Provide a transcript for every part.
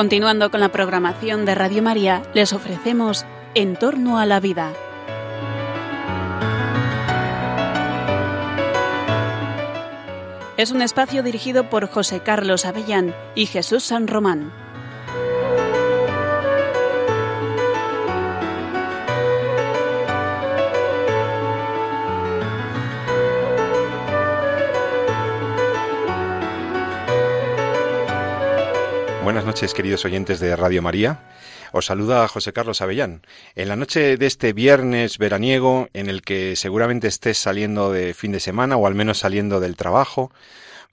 Continuando con la programación de Radio María, les ofrecemos En torno a la vida. Es un espacio dirigido por José Carlos Avellán y Jesús San Román. Buenas noches, queridos oyentes de Radio María. Os saluda José Carlos Avellán. En la noche de este viernes veraniego, en el que seguramente estés saliendo de fin de semana o al menos saliendo del trabajo,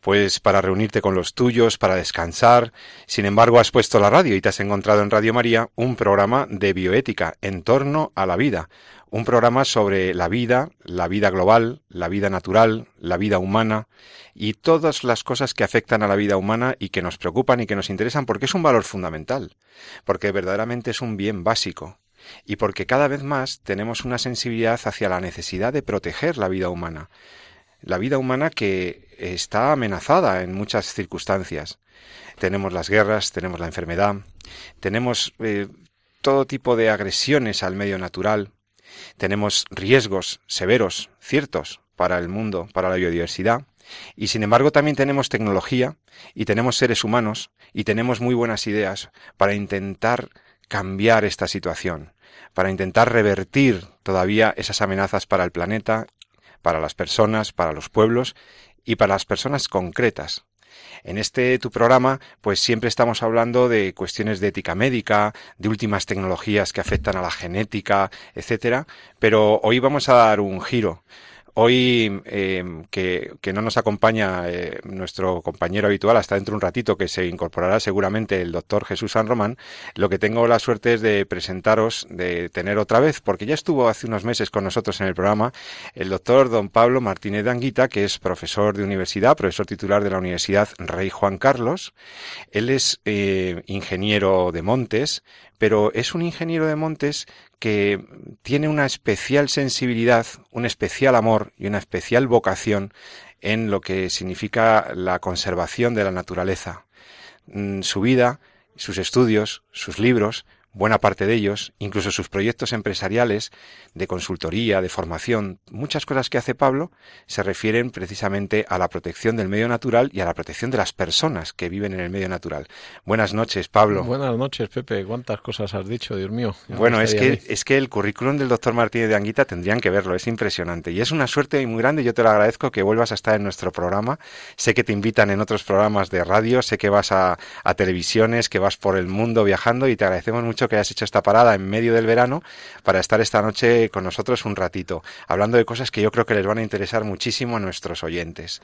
pues para reunirte con los tuyos, para descansar. Sin embargo, has puesto la radio y te has encontrado en Radio María un programa de bioética en torno a la vida, un programa sobre la vida, la vida global, la vida natural, la vida humana y todas las cosas que afectan a la vida humana y que nos preocupan y que nos interesan porque es un valor fundamental, porque verdaderamente es un bien básico y porque cada vez más tenemos una sensibilidad hacia la necesidad de proteger la vida humana. La vida humana que está amenazada en muchas circunstancias. Tenemos las guerras, tenemos la enfermedad, tenemos eh, todo tipo de agresiones al medio natural, tenemos riesgos severos, ciertos, para el mundo, para la biodiversidad, y sin embargo también tenemos tecnología y tenemos seres humanos y tenemos muy buenas ideas para intentar cambiar esta situación, para intentar revertir todavía esas amenazas para el planeta, para las personas, para los pueblos y para las personas concretas. En este tu programa, pues siempre estamos hablando de cuestiones de ética médica, de últimas tecnologías que afectan a la genética, etcétera, pero hoy vamos a dar un giro. Hoy, eh, que, no nos acompaña eh, nuestro compañero habitual hasta dentro de un ratito, que se incorporará seguramente el doctor Jesús San Román, lo que tengo la suerte es de presentaros, de tener otra vez, porque ya estuvo hace unos meses con nosotros en el programa, el doctor don Pablo Martínez de Anguita, que es profesor de universidad, profesor titular de la Universidad Rey Juan Carlos. Él es eh, ingeniero de montes, pero es un ingeniero de montes que tiene una especial sensibilidad, un especial amor y una especial vocación en lo que significa la conservación de la naturaleza. Mm, su vida, sus estudios, sus libros buena parte de ellos, incluso sus proyectos empresariales de consultoría, de formación, muchas cosas que hace Pablo se refieren precisamente a la protección del medio natural y a la protección de las personas que viven en el medio natural. Buenas noches, Pablo. Buenas noches, Pepe. ¿Cuántas cosas has dicho, Dios mío? bueno, es que, es que el currículum del doctor Martínez de Anguita tendrían que verlo, es impresionante. Y es una suerte muy grande, yo te lo agradezco que vuelvas a estar en nuestro programa. Sé que te invitan en otros programas de radio, sé que vas a, a televisiones, que vas por el mundo viajando y te agradecemos mucho que hayas hecho esta parada en medio del verano para estar esta noche con nosotros un ratito, hablando de cosas que yo creo que les van a interesar muchísimo a nuestros oyentes.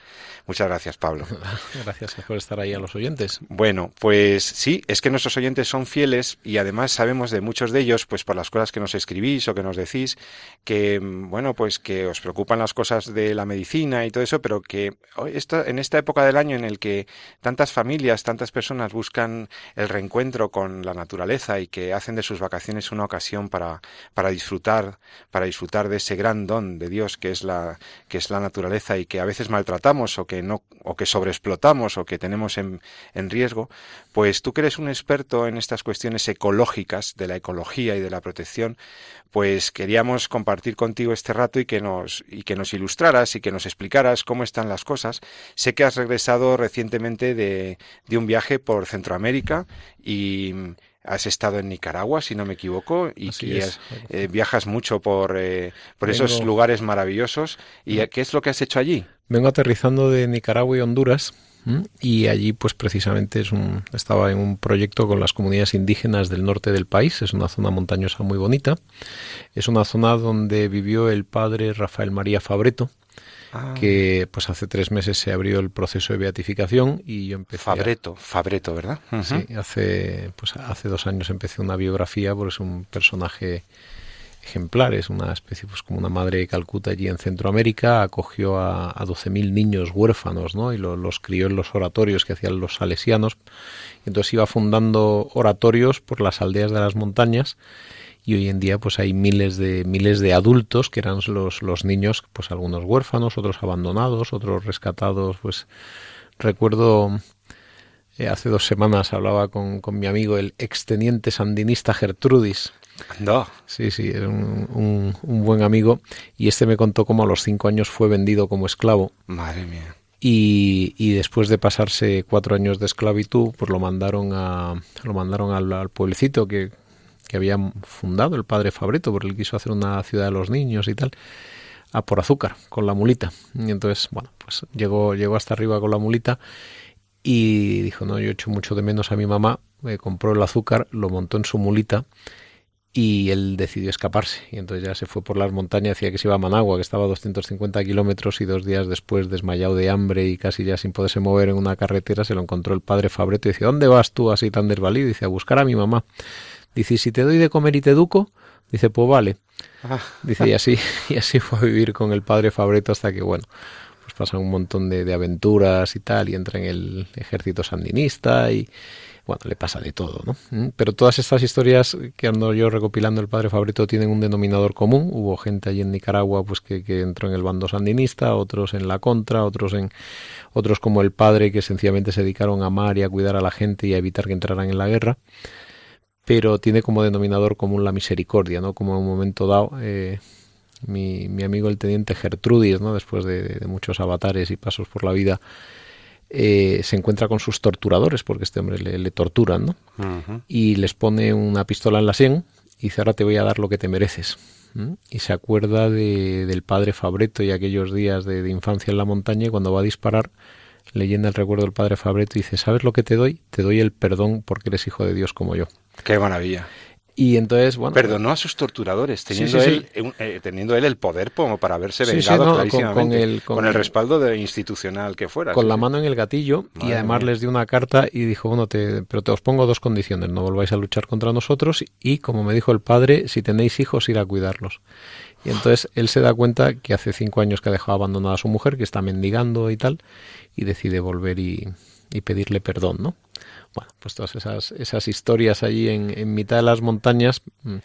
Muchas gracias, Pablo. Gracias por estar ahí a los oyentes. Bueno, pues sí, es que nuestros oyentes son fieles y además sabemos de muchos de ellos, pues por las cosas que nos escribís o que nos decís, que bueno, pues que os preocupan las cosas de la medicina y todo eso, pero que en esta época del año en el que tantas familias, tantas personas buscan el reencuentro con la naturaleza y que hacen de sus vacaciones una ocasión para, para disfrutar, para disfrutar de ese gran don de Dios que es la, que es la naturaleza y que a veces maltratamos o que no, o que sobreexplotamos o que tenemos en, en riesgo, pues tú que eres un experto en estas cuestiones ecológicas de la ecología y de la protección, pues queríamos compartir contigo este rato y que nos y que nos ilustraras y que nos explicaras cómo están las cosas. Sé que has regresado recientemente de, de un viaje por Centroamérica y has estado en Nicaragua, si no me equivoco, y eh, viajas mucho por, eh, por esos lugares maravillosos. ¿Y qué es lo que has hecho allí? Vengo aterrizando de Nicaragua y Honduras. Y allí, pues precisamente es un, estaba en un proyecto con las comunidades indígenas del norte del país. Es una zona montañosa muy bonita. Es una zona donde vivió el padre Rafael María Fabreto, Ah. que pues hace tres meses se abrió el proceso de beatificación y yo empecé Fabreto, Fabreto, ¿verdad? Sí, hace pues hace dos años empecé una biografía porque es un personaje ejemplar, es una especie pues como una madre de Calcuta allí en Centroamérica, acogió a, a 12.000 niños huérfanos, ¿no? Y los crió en los oratorios que hacían los salesianos. Y entonces iba fundando oratorios por las aldeas de las montañas y hoy en día pues hay miles de miles de adultos que eran los, los niños pues algunos huérfanos otros abandonados otros rescatados pues recuerdo Eh, hace dos semanas hablaba con, con, mi amigo, el exteniente sandinista Gertrudis. No. Sí, sí, era un, un, un, buen amigo. Y este me contó cómo a los cinco años fue vendido como esclavo. Madre mía. Y, y, después de pasarse cuatro años de esclavitud, pues lo mandaron a lo mandaron al, al pueblecito que, que, había fundado el padre Fabreto, porque él quiso hacer una ciudad de los niños y tal, a por azúcar con la mulita. Y entonces, bueno, pues llegó llegó hasta arriba con la mulita y dijo, no, yo echo mucho de menos a mi mamá, me compró el azúcar, lo montó en su mulita y él decidió escaparse. Y entonces ya se fue por las montañas, decía que se iba a Managua, que estaba a 250 kilómetros, y dos días después, desmayado de hambre y casi ya sin poderse mover en una carretera, se lo encontró el padre Fabreto y dice, ¿dónde vas tú así tan desvalido? dice, a buscar a mi mamá. Dice, si te doy de comer y te educo, dice, pues vale. Ah. Dice, y así, y así fue a vivir con el padre Fabreto hasta que, bueno, pues pasan un montón de, de aventuras y tal, y entra en el ejército sandinista y bueno, le pasa de todo, ¿no? Mm, pero todas estas historias que ando yo recopilando el padre Fabrito tienen un denominador común. Hubo gente allí en Nicaragua pues que, que, entró en el bando sandinista, otros en la contra, otros en otros como el padre que sencillamente se dedicaron a amar y a cuidar a la gente y a evitar que entraran en la guerra. Pero tiene como denominador común la misericordia, ¿no? Como en un momento dado eh, mi, mi, amigo el teniente Gertrudis, ¿no? Después de, de muchos avatares y pasos por la vida, eh, se encuentra con sus torturadores, porque este hombre le, le torturan, ¿no? Uh -huh. Y les pone una pistola en la sien y dice, ahora te voy a dar lo que te mereces. ¿Mm? Y se acuerda de, del padre Fabreto y aquellos días de, de, infancia en la montaña y cuando va a disparar, leyenda el recuerdo del padre Fabreto y dice, ¿sabes lo que te doy? Te doy el perdón porque eres hijo de Dios como yo. Qué maravilla. Y entonces, bueno. Perdonó a sus torturadores, teniendo, sí, sí, él, eh, teniendo él el poder como para haberse vengado no, clarísimamente. Con, con, el, con, con, el, respaldo de, institucional que fuera. Con la mano en el gatillo Madre y además mía. les dio una carta y dijo: Bueno, te, pero te os pongo dos condiciones: no volváis a luchar contra nosotros y, como me dijo el padre, si tenéis hijos, ir a cuidarlos. Y entonces él se da cuenta que hace cinco años que ha dejado abandonada a su mujer, que está mendigando y tal, y decide volver y, y pedirle perdón, ¿no? Bueno, pues todas esas, esas historias allí en, mitad de las montañas mm,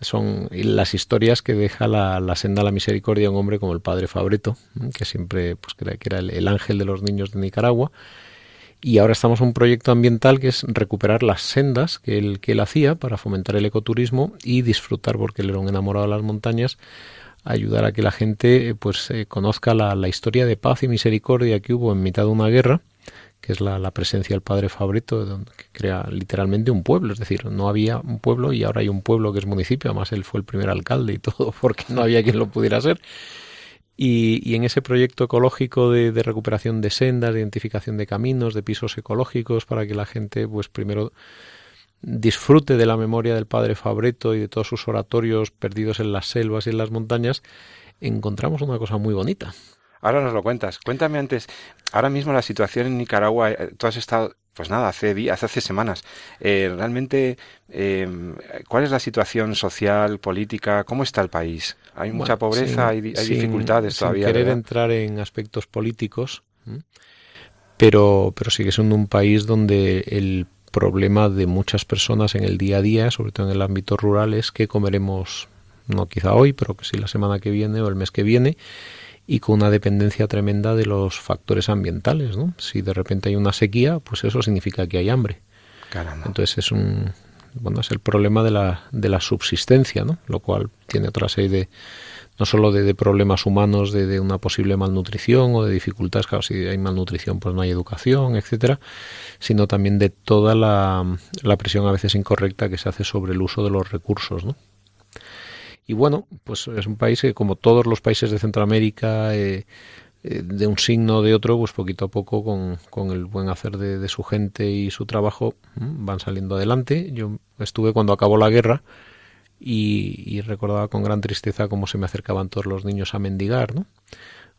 son las historias que deja la, senda a la misericordia un hombre como el padre Fabreto, mm, que siempre pues, que era el, el, ángel de los niños de Nicaragua. Y ahora estamos en un proyecto ambiental que es recuperar las sendas que él, que hacía para fomentar el ecoturismo y disfrutar, porque él era un enamorado de las montañas, ayudar a que la gente pues eh, conozca la historia de paz y misericordia que hubo en mitad de una guerra que es la, la, presencia del padre Fabreto, donde, que crea literalmente un pueblo, es decir, no había un pueblo y ahora hay un pueblo que es municipio, además él fue el primer alcalde y todo, porque no había quien lo pudiera ser. Y, y en ese proyecto ecológico de, de, recuperación de sendas, de identificación de caminos, de pisos ecológicos, para que la gente, pues primero disfrute de la memoria del padre Fabreto y de todos sus oratorios perdidos en las selvas y en las montañas, encontramos una cosa muy bonita, Ahora nos lo cuentas. Cuéntame antes, ahora mismo la situación en Nicaragua, eh, tú has estado, pues nada, hace días, hace semanas. Eh, realmente, eh, ¿cuál es la situación social, política? ¿Cómo está el país? ¿Hay mucha pobreza? ¿Hay, hay sin, dificultades sin todavía? querer ¿verdad? entrar en aspectos políticos, pero, pero sigue siendo un país donde el problema de muchas personas en el día a día, sobre todo en el ámbito rural, es que comeremos, no quizá hoy, pero que sí la semana que viene o el mes que viene, y con una dependencia tremenda de los factores ambientales, ¿no? Si de repente hay una sequía, pues eso significa que hay hambre. Caramba. Entonces es un bueno, es el problema de la, de la subsistencia, ¿no? Lo cual tiene otra serie de no solo de, de problemas humanos de, de, una posible malnutrición o de dificultades, claro, si hay malnutrición pues no hay educación, etcétera, sino también de toda la, la presión a veces incorrecta que se hace sobre el uso de los recursos, ¿no? Y bueno, pues es un país que como todos los países de Centroamérica, eh, eh, de un signo o de otro, pues poquito a poco con, con el buen hacer de, de, su gente y su trabajo van saliendo adelante. Yo estuve cuando acabó la guerra y, y recordaba con gran tristeza cómo se me acercaban todos los niños a mendigar, ¿no?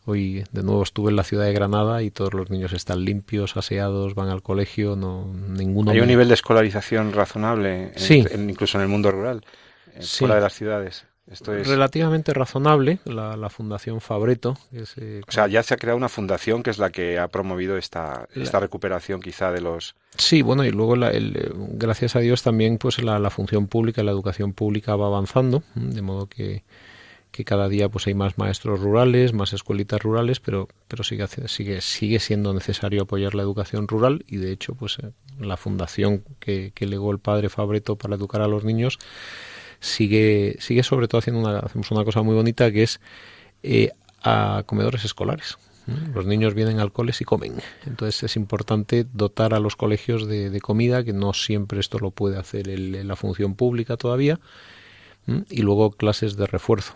Hoy de nuevo estuve en la ciudad de Granada y todos los niños están limpios, aseados, van al colegio, no ninguno. Hay un nivel de escolarización razonable, en, sí. en, incluso en el mundo rural, sí. fuera de las ciudades. Esto es relativamente razonable, la, la Fundación Fabreto. Que eh, o sea, ya se ha creado una fundación que es la que ha promovido esta, la... esta recuperación quizá de los... Sí, bueno, y luego, la, el, gracias a Dios, también pues la, la función pública, la educación pública va avanzando, de modo que, que cada día pues hay más maestros rurales, más escuelitas rurales, pero, pero sigue, sigue, sigue siendo necesario apoyar la educación rural y de hecho pues eh, la fundación que, que legó el padre Fabreto para educar a los niños sigue, sigue sobre todo haciendo una, hacemos una cosa muy bonita que es eh, a comedores escolares. Los niños vienen al cole y comen. Entonces es importante dotar a los colegios de, comida, que no siempre esto lo puede hacer la función pública todavía, y luego clases de refuerzo.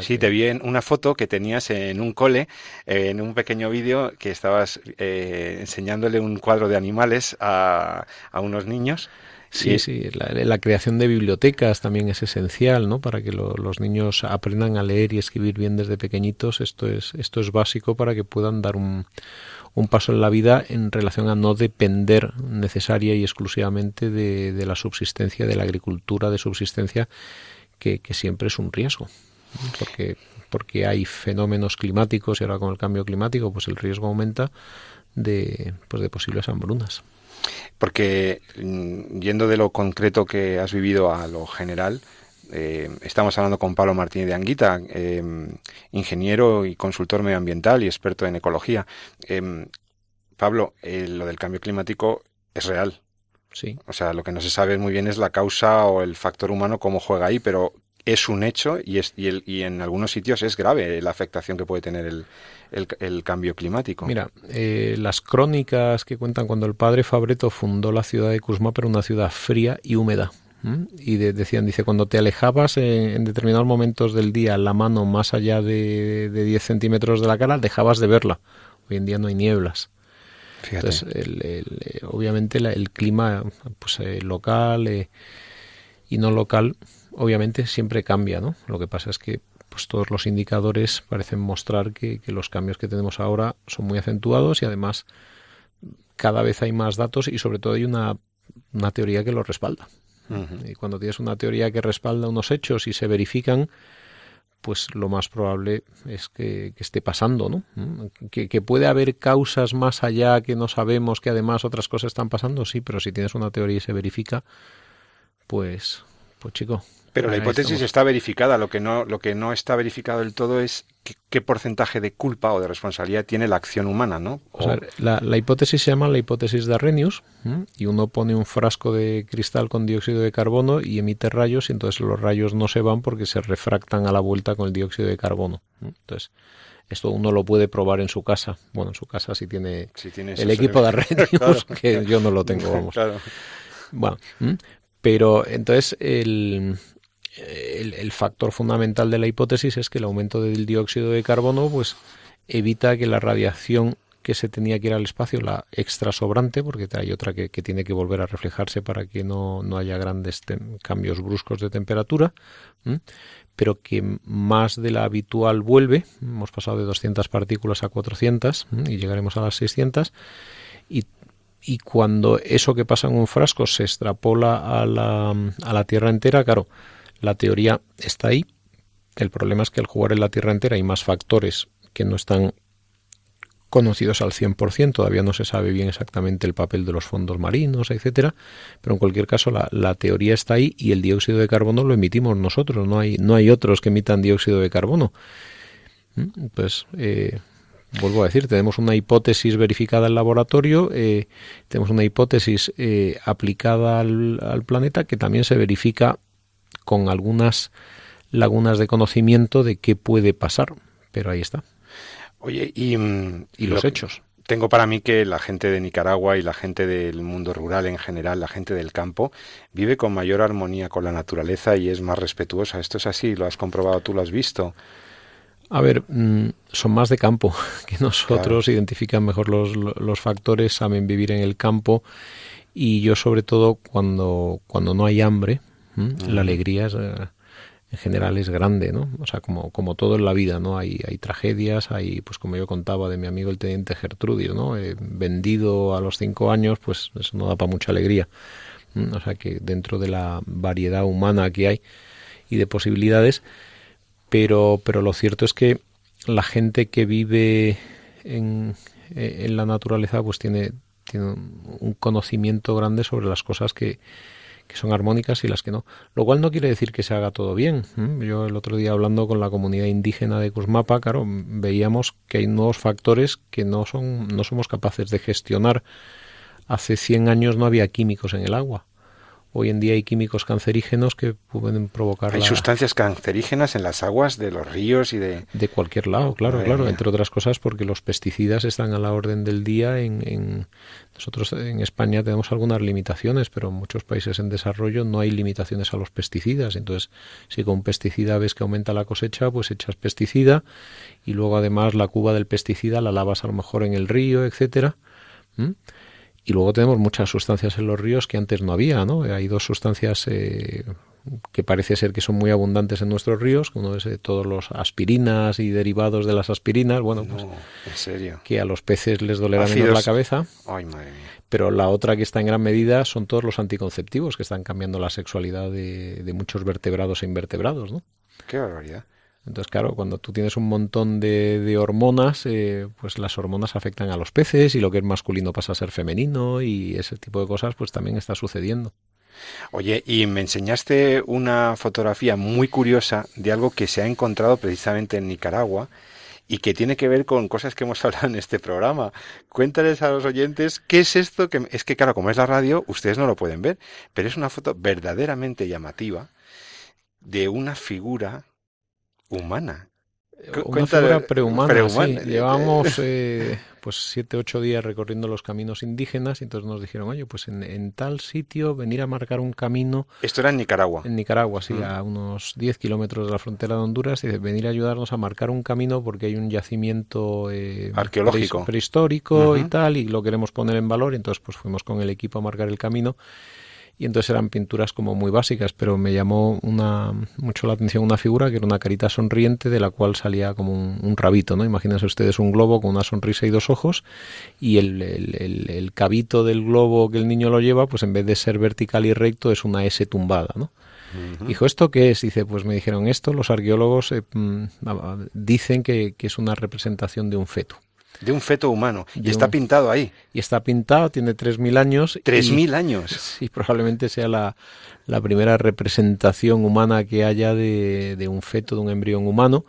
Sí, te vi en una foto que tenías en un cole, en un pequeño vídeo que estabas eh, enseñándole un cuadro de animales a, a unos niños. Sí, sí, la, creación de bibliotecas también es esencial, ¿no? Para que los niños aprendan a leer y escribir bien desde pequeñitos. Esto es, esto es básico para que puedan dar un, un paso en la vida en relación a no depender necesaria y exclusivamente de, de la subsistencia, de la agricultura de subsistencia, que, que siempre es un riesgo porque, porque hay fenómenos climáticos y ahora con el cambio climático pues el riesgo aumenta de, pues de posibles hambrunas. Porque mm, yendo de lo concreto que has vivido a lo general, eh, estamos hablando con Pablo Martínez de Anguita, eh, ingeniero y consultor medioambiental y experto en ecología. Eh, Pablo, lo del cambio climático es real. Sí. O sea, lo que no se sabe muy bien es la causa o el factor humano, cómo juega ahí, pero es un hecho y, es, y, el, y, en algunos sitios es grave la afectación que puede tener el, el, cambio climático. Mira, eh, las crónicas que cuentan cuando el padre Fabreto fundó la ciudad de Cusma, pero una ciudad fría y húmeda. Y decían, dice, cuando te alejabas en, determinados momentos del día la mano más allá de, de 10 centímetros de la cara, dejabas de verla. Hoy en día no hay nieblas. Entonces, el, obviamente el clima pues, eh, local eh, y no local obviamente siempre cambia, ¿no? Lo que pasa es que pues todos los indicadores parecen mostrar que, los cambios que tenemos ahora son muy acentuados y además cada vez hay más datos y sobre todo hay una, una teoría que lo respalda. Y cuando tienes una teoría que respalda unos hechos y se verifican, pues lo más probable es que, esté pasando, ¿no? Que, que, puede haber causas más allá que no sabemos, que además otras cosas están pasando, sí, pero si tienes una teoría y se verifica, pues, pues chico, pero la hipótesis está verificada. Lo que no, lo que no está verificado del todo es qué, porcentaje de culpa o de responsabilidad tiene la acción humana, ¿no? la, hipótesis se llama la hipótesis de Arrhenius y uno pone un frasco de cristal con dióxido de carbono y emite rayos y entonces los rayos no se van porque se refractan a la vuelta con el dióxido de carbono. Entonces, esto uno lo puede probar en su casa. Bueno, en su casa si tiene, el equipo de Arrhenius, que yo no lo tengo, vamos. Bueno, pero entonces el, el, factor fundamental de la hipótesis es que el aumento del dióxido de carbono pues evita que la radiación que se tenía que ir al espacio, la extra sobrante, porque hay otra que, tiene que volver a reflejarse para que no, haya grandes cambios bruscos de temperatura, pero que más de la habitual vuelve, hemos pasado de 200 partículas a 400 y llegaremos a las 600, y, y cuando eso que pasa en un frasco se extrapola a la, a la Tierra entera, claro, la teoría está ahí. El problema es que al jugar en la Tierra entera hay más factores que no están conocidos al 100%, todavía no se sabe bien exactamente el papel de los fondos marinos, etcétera, pero en cualquier caso la, teoría está ahí y el dióxido de carbono lo emitimos nosotros, no hay, no hay otros que emitan dióxido de carbono. ¿Mm? Pues eh, vuelvo a decir, tenemos una hipótesis verificada en laboratorio, eh, tenemos una hipótesis eh, aplicada al, al, planeta que también se verifica con algunas lagunas de conocimiento de qué puede pasar, pero ahí está. Oye, y, mm, los hechos. Tengo para mí que la gente de Nicaragua y la gente del mundo rural en general, la gente del campo, vive con mayor armonía con la naturaleza y es más respetuosa. ¿Esto es así? ¿Lo has comprobado tú? ¿Lo has visto? A ver, mm, son más de campo que nosotros, identifican mejor los, los, factores, saben vivir en el campo y yo sobre todo cuando, cuando no hay hambre, la alegría eh, en general es grande, ¿no? O sea, como, como todo en la vida, ¿no? Hay, hay tragedias, hay, pues como yo contaba de mi amigo el teniente Gertrudis, ¿no? Eh, vendido a los cinco años, pues eso no da para mucha alegría. O sea que dentro de la variedad humana que hay y de posibilidades, pero, pero lo cierto es que la gente que vive en, en la naturaleza pues tiene, tiene un conocimiento grande sobre las cosas que, que son armónicas y las que no. Lo cual no quiere decir que se haga todo bien. Yo el otro día hablando con la comunidad indígena de Cusmapa, claro, veíamos que hay nuevos factores que no son no somos capaces de gestionar. Hace 100 años no había químicos en el agua. Hoy en día hay químicos cancerígenos que pueden provocar. Hay sustancias cancerígenas en las aguas de los ríos y de. De cualquier lado, claro, claro. Entre otras cosas porque los pesticidas están a la orden del día. En, en, Nosotros en España tenemos algunas limitaciones, pero en muchos países en desarrollo no hay limitaciones a los pesticidas. Entonces, si con un pesticida ves que aumenta la cosecha, pues echas pesticida y luego además la cuba del pesticida la lavas a lo mejor en el río, etcétera. Y luego tenemos muchas sustancias en los ríos que antes no había, ¿no? Hay dos sustancias eh, que parece ser que son muy abundantes en nuestros ríos, uno es de eh, todos los aspirinas y derivados de las aspirinas, bueno, pues ¿en serio? que a los peces les dolerá menos la cabeza. Ay, madre mía. Pero la otra que está en gran medida son todos los anticonceptivos que están cambiando la sexualidad de, de muchos vertebrados e invertebrados, ¿no? Qué barbaridad. Entonces, claro, cuando tú tienes un montón de, hormonas, eh, pues las hormonas afectan a los peces y lo que es masculino pasa a ser femenino y ese tipo de cosas pues también está sucediendo. Oye, y me enseñaste una fotografía muy curiosa de algo que se ha encontrado precisamente en Nicaragua y que tiene que ver con cosas que hemos hablado en este programa. Cuéntales a los oyentes qué es esto que es que claro, como es la radio, ustedes no lo pueden ver, pero es una foto verdaderamente llamativa de una figura humana. Una figura prehumana, Sí. Llevamos eh, pues siete, ocho días recorriendo los caminos indígenas y entonces nos dijeron, oye, pues en, tal sitio venir a marcar un camino. Esto era en Nicaragua. En Nicaragua, sí, a unos 10 kilómetros de la frontera de Honduras. Y venir a ayudarnos a marcar un camino porque hay un yacimiento eh, arqueológico prehistórico y tal y lo queremos poner en valor. Y entonces pues fuimos con el equipo a marcar el camino y entonces eran pinturas como muy básicas, pero me llamó una, mucho la atención una figura que era una carita sonriente de la cual salía como un, rabito, ¿no? Imagínense ustedes un globo con una sonrisa y dos ojos y el, el, el, cabito del globo que el niño lo lleva, pues en vez de ser vertical y recto es una S tumbada, ¿no? Dijo, ¿esto qué es? Dice, pues me dijeron esto, los arqueólogos eh, mm, dicen que, que es una representación de un feto. De un feto humano. Y está pintado ahí. Y está pintado, tiene 3.000 años. ¿3.000 años? Sí, probablemente sea la, la, primera representación humana que haya de, de, un feto, de un embrión humano.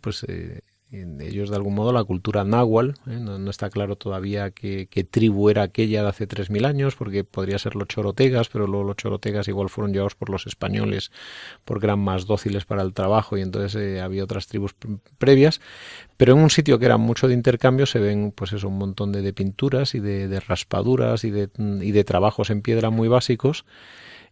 Pues eh, ellos de algún modo la cultura náhuatl, ¿eh? no, está claro todavía qué, qué, tribu era aquella de hace 3.000 años, porque podría ser los chorotegas, pero luego los chorotegas igual fueron llevados por los españoles porque eran más dóciles para el trabajo y entonces eh, había otras tribus previas, pero en un sitio que era mucho de intercambio se ven pues eso, un montón de, pinturas y de, de raspaduras y de, y de trabajos en piedra muy básicos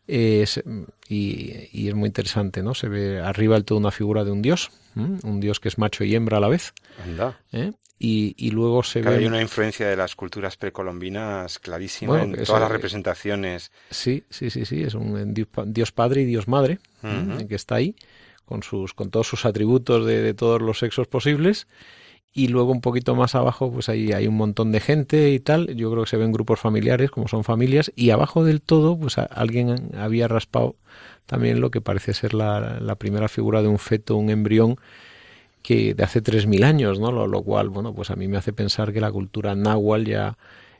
es, y, es muy interesante, ¿no? Se ve arriba del todo una figura de un dios, un dios que es macho y hembra a la vez. ¿eh? Y, y, luego se ve... Hay una influencia de las culturas precolombinas clarísima en todas las representaciones. Sí, sí, sí, sí, es un dios, padre y dios madre que está ahí con, sus, con todos sus atributos de, de todos los sexos posibles y luego un poquito más abajo pues ahí hay un montón de gente y tal. Yo creo que se ven grupos familiares como son familias y abajo del todo pues alguien había raspado también lo que parece ser la, la primera figura de un feto un embrión que de hace 3.000 años no lo, lo, cual bueno pues a mí me hace pensar que la cultura náhuatl ya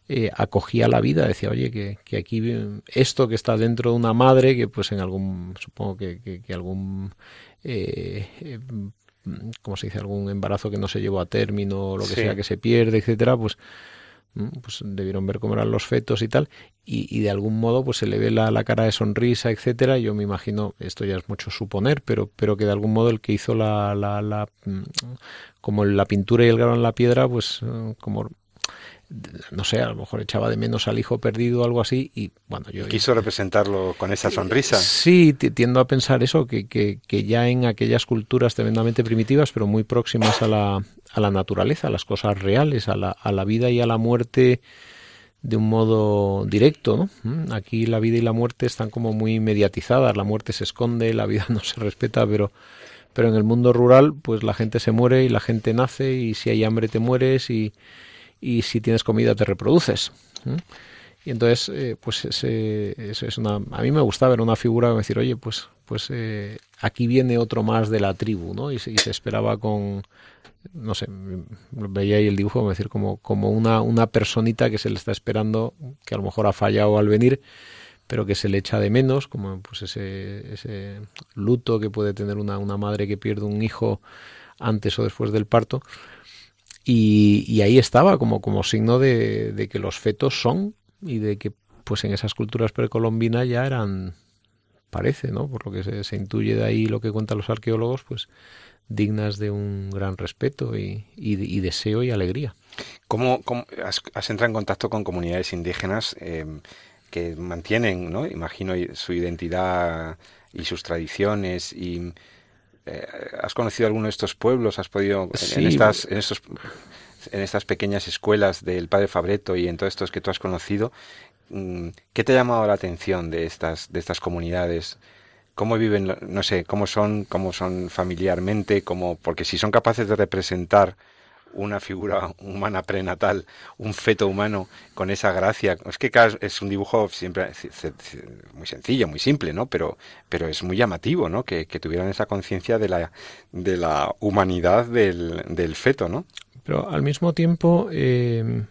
eh, acogía la vida. Decía oye que, que, aquí esto que está dentro de una madre que pues en algún supongo que, que, algún eh, eh como se dice, algún embarazo que no se llevó a término, o lo que sea que se pierde, etcétera, pues, mm, pues debieron ver cómo eran los fetos y tal, y, y de algún modo pues se le ve la, la, cara de sonrisa, etcétera. Yo me imagino, esto ya es mucho suponer, pero, pero que de algún modo el que hizo la, la, la mm, como la pintura y el grano en la piedra, pues mm, como no sé, a lo mejor echaba de menos al hijo perdido o algo así y bueno, yo... Quiso representarlo con esa sonrisa. Sí, tiendo a pensar eso, que, que, que, ya en aquellas culturas tremendamente primitivas, pero muy próximas a la, a la naturaleza, a las cosas reales, a la, a la vida y a la muerte de un modo directo, ¿no? Mm, aquí la vida y la muerte están como muy mediatizadas, la muerte se esconde, la vida no se respeta, pero pero en el mundo rural pues la gente se muere y la gente nace y si hay hambre te mueres y y si tienes comida te reproduces. Y entonces, eh, pues ese, es una... A mí me gustaba ver una figura y decir, oye, pues, pues eh, aquí viene otro más de la tribu, ¿no? Y y se esperaba con, no sé, veía ahí el dibujo, decir, como, como una, una personita que se le está esperando, que a lo mejor ha fallado al venir, pero que se le echa de menos, como pues ese, ese luto que puede tener una, una madre que pierde un hijo antes o después del parto. Y, y ahí estaba como, como signo de, de, que los fetos son y de que pues en esas culturas precolombinas ya eran, parece, ¿no? Por lo que se, se intuye de ahí lo que cuentan los arqueólogos, pues dignas de un gran respeto y, y, y deseo y alegría. ¿Cómo, cómo has, has, entrado en contacto con comunidades indígenas eh, que mantienen, ¿no? imagino, su identidad y sus tradiciones y has conocido alguno de estos pueblos, has podido Sí. en estas en estos en estas pequeñas escuelas del padre Fabreto y en todos estos que tú has conocido, mm, ¿qué te ha llamado la atención de estas de estas comunidades? cómo viven, no sé, cómo son, cómo son familiarmente, cómo, porque si son capaces de representar una figura humana prenatal, un feto humano con esa gracia, es que es un dibujo siempre muy sencillo, muy simple, ¿no? Pero, pero es muy llamativo, ¿no? Que, que tuvieran esa conciencia de la, de la humanidad del, del, feto, ¿no? Pero al mismo tiempo, eh,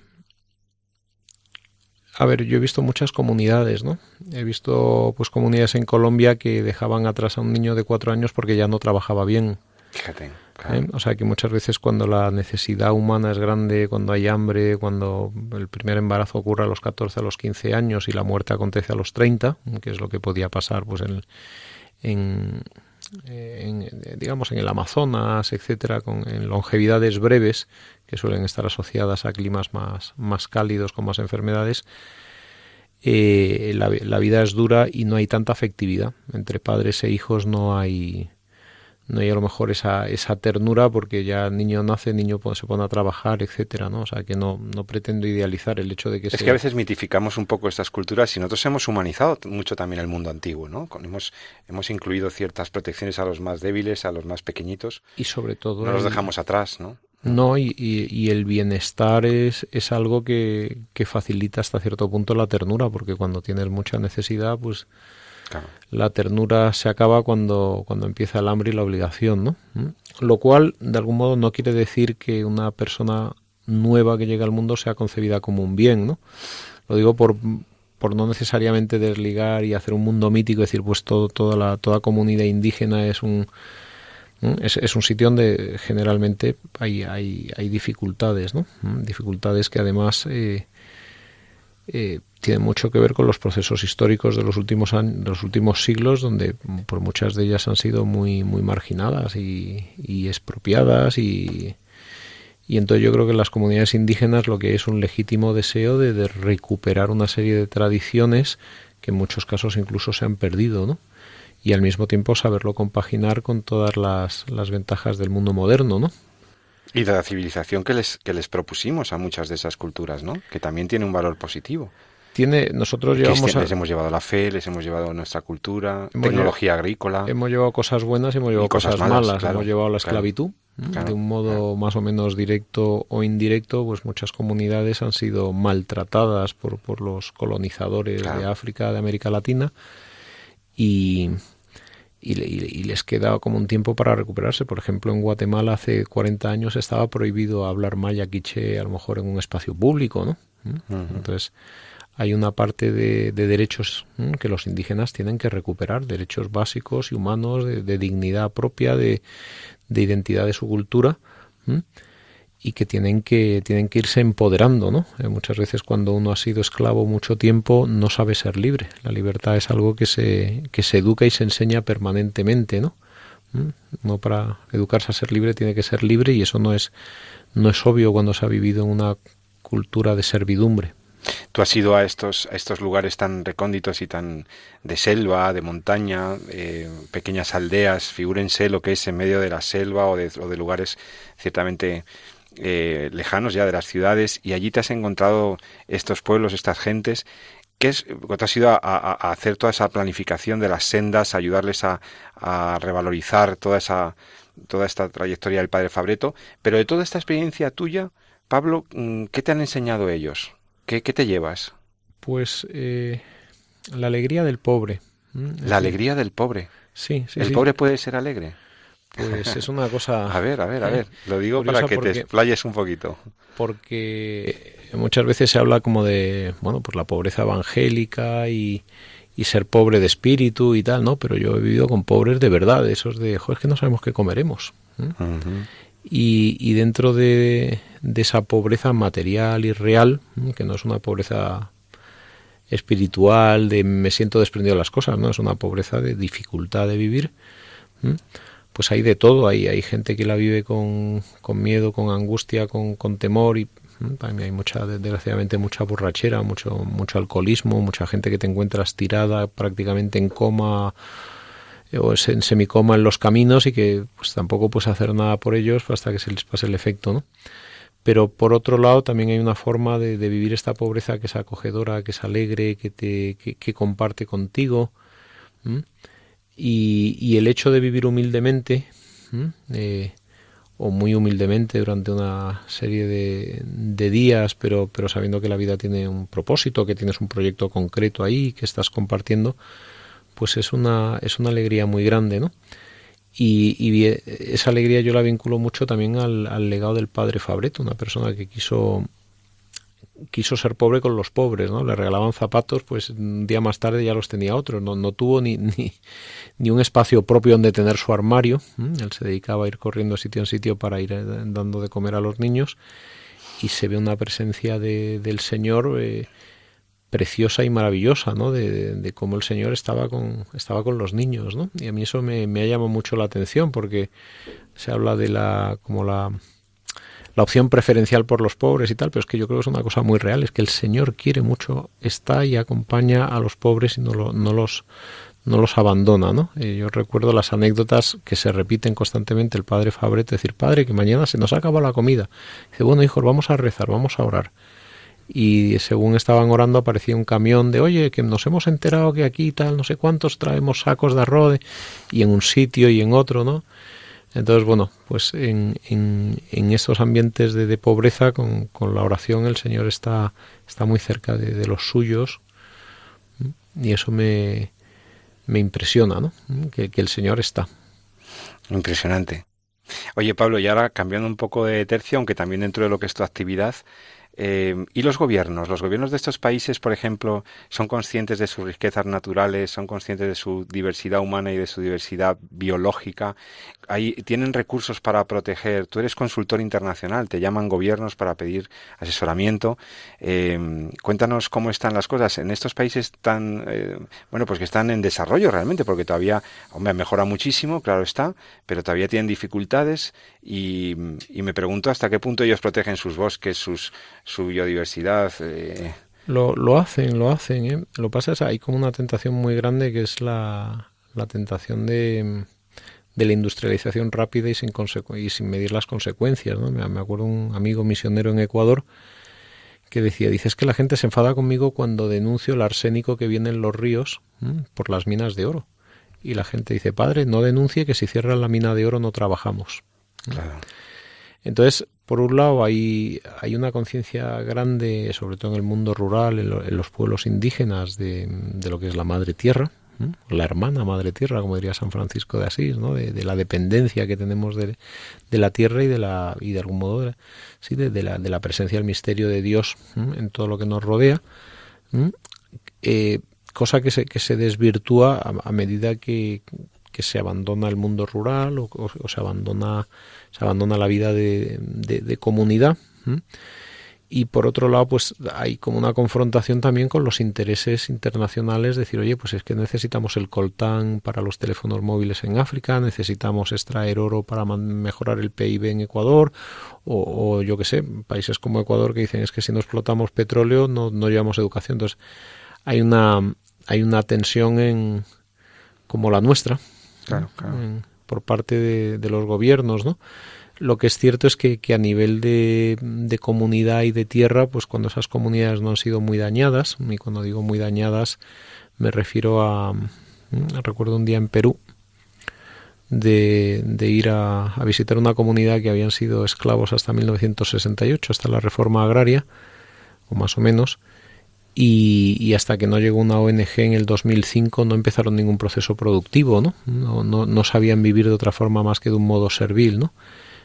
a ver, yo he visto muchas comunidades, ¿no? He visto pues comunidades en Colombia que dejaban atrás a un niño de cuatro años porque ya no trabajaba bien. Fíjate. Claro. ¿Eh? O sea que muchas veces cuando la necesidad humana es grande, cuando hay hambre, cuando el primer embarazo ocurre a los 14, a los 15 años y la muerte acontece a los 30, que es lo que podía pasar pues en, en, en digamos en el Amazonas, etcétera, con en longevidades breves que suelen estar asociadas a climas más, más cálidos con más enfermedades, eh, la, la, vida es dura y no hay tanta afectividad. Entre padres e hijos no hay no hay a lo mejor esa, esa ternura porque ya el niño nace, el niño se pone a trabajar, etcétera, ¿no? O sea que no, no pretendo idealizar el hecho de que Es que a veces mitificamos un poco estas culturas y nosotros hemos humanizado mucho también el mundo antiguo, ¿no? Hemos, hemos incluido ciertas protecciones a los más débiles, a los más pequeñitos. Y sobre todo... No los dejamos atrás, ¿no? No, y, y, y, el bienestar es, es algo que, que, facilita hasta cierto punto la ternura, porque cuando tienes mucha necesidad, pues la ternura se acaba cuando, cuando empieza el hambre y la obligación, ¿no? Lo cual, de algún modo, no quiere decir que una persona nueva que llega al mundo sea concebida como un bien, ¿no? Lo digo por, por no necesariamente desligar y hacer un mundo mítico, decir, pues todo, toda la toda comunidad indígena es un es, es, un sitio donde generalmente hay, hay, dificultades, ¿no? Dificultades que además eh, eh, tienen mucho que ver con los procesos históricos de los últimos años, de los últimos siglos, donde por muchas de ellas han sido muy, muy marginadas y, y expropiadas y, y entonces yo creo que en las comunidades indígenas lo que es un legítimo deseo de, de recuperar una serie de tradiciones que en muchos casos incluso se han perdido, ¿no? y al mismo tiempo saberlo compaginar con todas las, las ventajas del mundo moderno, ¿no? Y de la civilización que les, que les propusimos a muchas de esas culturas, ¿no? Que también tiene un valor positivo. Tiene, nosotros llevamos a, les hemos llevado la fe, les hemos llevado nuestra cultura, tecnología llevado, agrícola. Hemos llevado cosas buenas y hemos llevado cosas, cosas, malas. Claro, hemos llevado la esclavitud. Claro, de un modo claro. más o menos directo o indirecto, pues muchas comunidades han sido maltratadas por, por los colonizadores de África, de América Latina. Y, y, y, les queda como un tiempo para recuperarse. Por ejemplo, en Guatemala hace 40 años estaba prohibido hablar maya quiche a lo mejor en un espacio público, ¿no? Uh -huh. Entonces hay una parte de, de derechos que los indígenas tienen que recuperar, derechos básicos y humanos, de, de dignidad propia, de, de, identidad de su cultura. y que tienen que tienen que irse empoderando, ¿no? Eh, muchas veces cuando uno ha sido esclavo mucho tiempo no sabe ser libre. La libertad es algo que se que se educa y se enseña permanentemente, ¿no? ¿Mm? No para educarse a ser libre tiene que ser libre y eso no es no es obvio cuando se ha vivido en una cultura de servidumbre. Tú has ido a estos, a estos lugares tan recónditos y tan de selva, de montaña, eh, pequeñas aldeas, figúrense lo que es en medio de la selva o de, o de lugares ciertamente eh, lejanos ya de las ciudades y allí te has encontrado estos pueblos, estas gentes. ¿Qué es? Te has ido a, hacer toda esa planificación de las sendas, ayudarles a, a, revalorizar toda esa toda esta trayectoria del padre Fabreto, pero de toda esta experiencia tuya, Pablo, mm, ¿qué te han enseñado ellos? ¿Qué, qué te llevas? Pues eh, la alegría del pobre. La alegría del pobre. Sí, sí. ¿El sí. pobre puede ser alegre? Pues es una cosa. a ver, a ver, a ver. Lo digo para que porque, te explayes un poquito. Porque muchas veces se habla como de, bueno, pues la pobreza evangélica y, y ser pobre de espíritu y tal, ¿no? Pero yo he vivido con pobres de verdad, esos de, joder, es que no sabemos qué comeremos. Y, y, dentro de, esa pobreza material y real, que no es una pobreza espiritual, de me siento desprendido de las cosas, ¿no? Es una pobreza de dificultad de vivir. Pues hay de todo, hay, hay gente que la vive con, con miedo, con angustia, con, con temor y también hay mucha, desgraciadamente, mucha borrachera, mucho, mucho alcoholismo, mucha gente que te encuentras tirada prácticamente en coma o en semicoma en los caminos y que pues tampoco puedes hacer nada por ellos hasta que se les pase el efecto, ¿no? Pero por otro lado también hay una forma de, vivir esta pobreza que es acogedora, que es alegre, que te que, comparte contigo. Y, el hecho de vivir humildemente, eh, o muy humildemente durante una serie de, de, días, pero, pero sabiendo que la vida tiene un propósito, que tienes un proyecto concreto ahí que estás compartiendo, pues es una, es una alegría muy grande, ¿no? Y, y esa alegría yo la vinculo mucho también al, al legado del padre Fabreto, una persona que quiso quiso ser pobre con los pobres, ¿no? Le regalaban zapatos, pues un día más tarde ya los tenía otros, no, no tuvo ni, ni, ni, un espacio propio donde tener su armario, él se dedicaba a ir corriendo de sitio en sitio para ir eh, dando de comer a los niños y se ve una presencia de, del Señor eh, preciosa y maravillosa, ¿no? De, de, cómo el Señor estaba con, estaba con los niños, ¿no? Y a mí eso me, ha llamado mucho la atención porque se habla de la, como la, la opción preferencial por los pobres y tal, pero es que yo creo que es una cosa muy real, es que el Señor quiere mucho, está y acompaña a los pobres y no, lo, no los no los abandona, ¿no? Eh, yo recuerdo las anécdotas que se repiten constantemente el padre Fabret, decir, padre, que mañana se nos acaba la comida. Dice, bueno, hijos, vamos a rezar, vamos a orar. Y según estaban orando aparecía un camión de, oye, que nos hemos enterado que aquí tal, no sé cuántos traemos sacos de arroz, y en un sitio y en otro, ¿no? Entonces, bueno, pues en, en, estos ambientes de, pobreza, con, la oración, el Señor está, está muy cerca de, los suyos y eso me, me impresiona, ¿no? Que, que, el Señor está. Impresionante. Oye, Pablo, y ahora cambiando un poco de tercio, aunque también dentro de lo que es tu actividad, eh, ¿Y los gobiernos? ¿Los gobiernos de estos países, por ejemplo, son conscientes de sus riquezas naturales, son conscientes de su diversidad humana y de su diversidad biológica? ¿Tienen recursos para proteger? Tú eres consultor internacional, te llaman gobiernos para pedir asesoramiento. Eh, cuéntanos cómo están las cosas en estos países tan, eh, bueno, pues que están en desarrollo realmente, porque todavía, hombre, mejora muchísimo, claro está, pero todavía tienen dificultades y, me pregunto hasta qué punto ellos protegen sus bosques, sus su biodiversidad. Eh. Lo, lo hacen, lo hacen. ¿eh? Lo pasa es hay como una tentación muy grande que es la, tentación de, la industrialización rápida y sin, medir las consecuencias. ¿no? Me, acuerdo un amigo misionero en Ecuador que decía, dices que la gente se enfada conmigo cuando denuncio el arsénico que viene en los ríos por las minas de oro. Y la gente dice, padre, no denuncie que si cierran la mina de oro no trabajamos. Entonces, por un lado, hay, una conciencia grande, sobre todo en el mundo rural, en, los pueblos indígenas, de, lo que es la madre tierra, la hermana madre tierra, como diría San Francisco de Asís, ¿no? de, la dependencia que tenemos de, la tierra y de, la, y de algún modo sí, de, la, de la presencia del misterio de Dios en todo lo que nos rodea. Eh, cosa que se, que se desvirtúa a, medida que, que, se abandona el mundo rural o, se abandona se abandona la vida de, comunidad. Y por otro lado, pues hay como una confrontación también con los intereses internacionales, decir, oye, pues es que necesitamos el coltán para los teléfonos móviles en África, necesitamos extraer oro para mejorar el PIB en Ecuador, o, yo qué sé, países como Ecuador que dicen es que si no explotamos petróleo no, no llevamos educación. Entonces, hay una, hay una tensión en como la nuestra. Claro, claro por parte de, los gobiernos, ¿no? Lo que es cierto es que, que a nivel de, de, comunidad y de tierra, pues cuando esas comunidades no han sido muy dañadas, y cuando digo muy dañadas me refiero a, recuerdo un día en Perú, de, de ir a, a, visitar una comunidad que habían sido esclavos hasta 1968, hasta la reforma agraria, o más o menos, y, hasta que no llegó una ONG en el 2005 no empezaron ningún proceso productivo, ¿no? No, no, sabían vivir de otra forma más que de un modo servil, ¿no?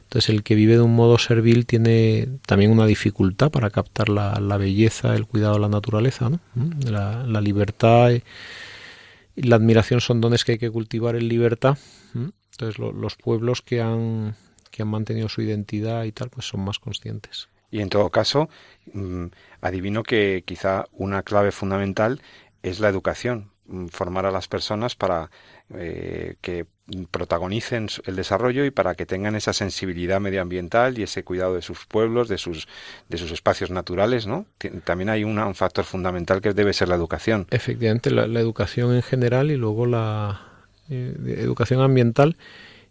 Entonces el que vive de un modo servil tiene también una dificultad para captar la, la belleza, el cuidado de la naturaleza, ¿no? la, libertad y la admiración son dones que hay que cultivar en libertad. Entonces los pueblos que han, que han mantenido su identidad y tal, pues son más conscientes. Y en todo caso, mm, adivino que quizá una clave fundamental es la educación, mm, formar a las personas para eh, que protagonicen el desarrollo y para que tengan esa sensibilidad medioambiental y ese cuidado de sus pueblos, de sus, de sus espacios naturales, ¿no? También hay un factor fundamental que debe ser la educación. Efectivamente, la, educación en general y luego la eh, educación ambiental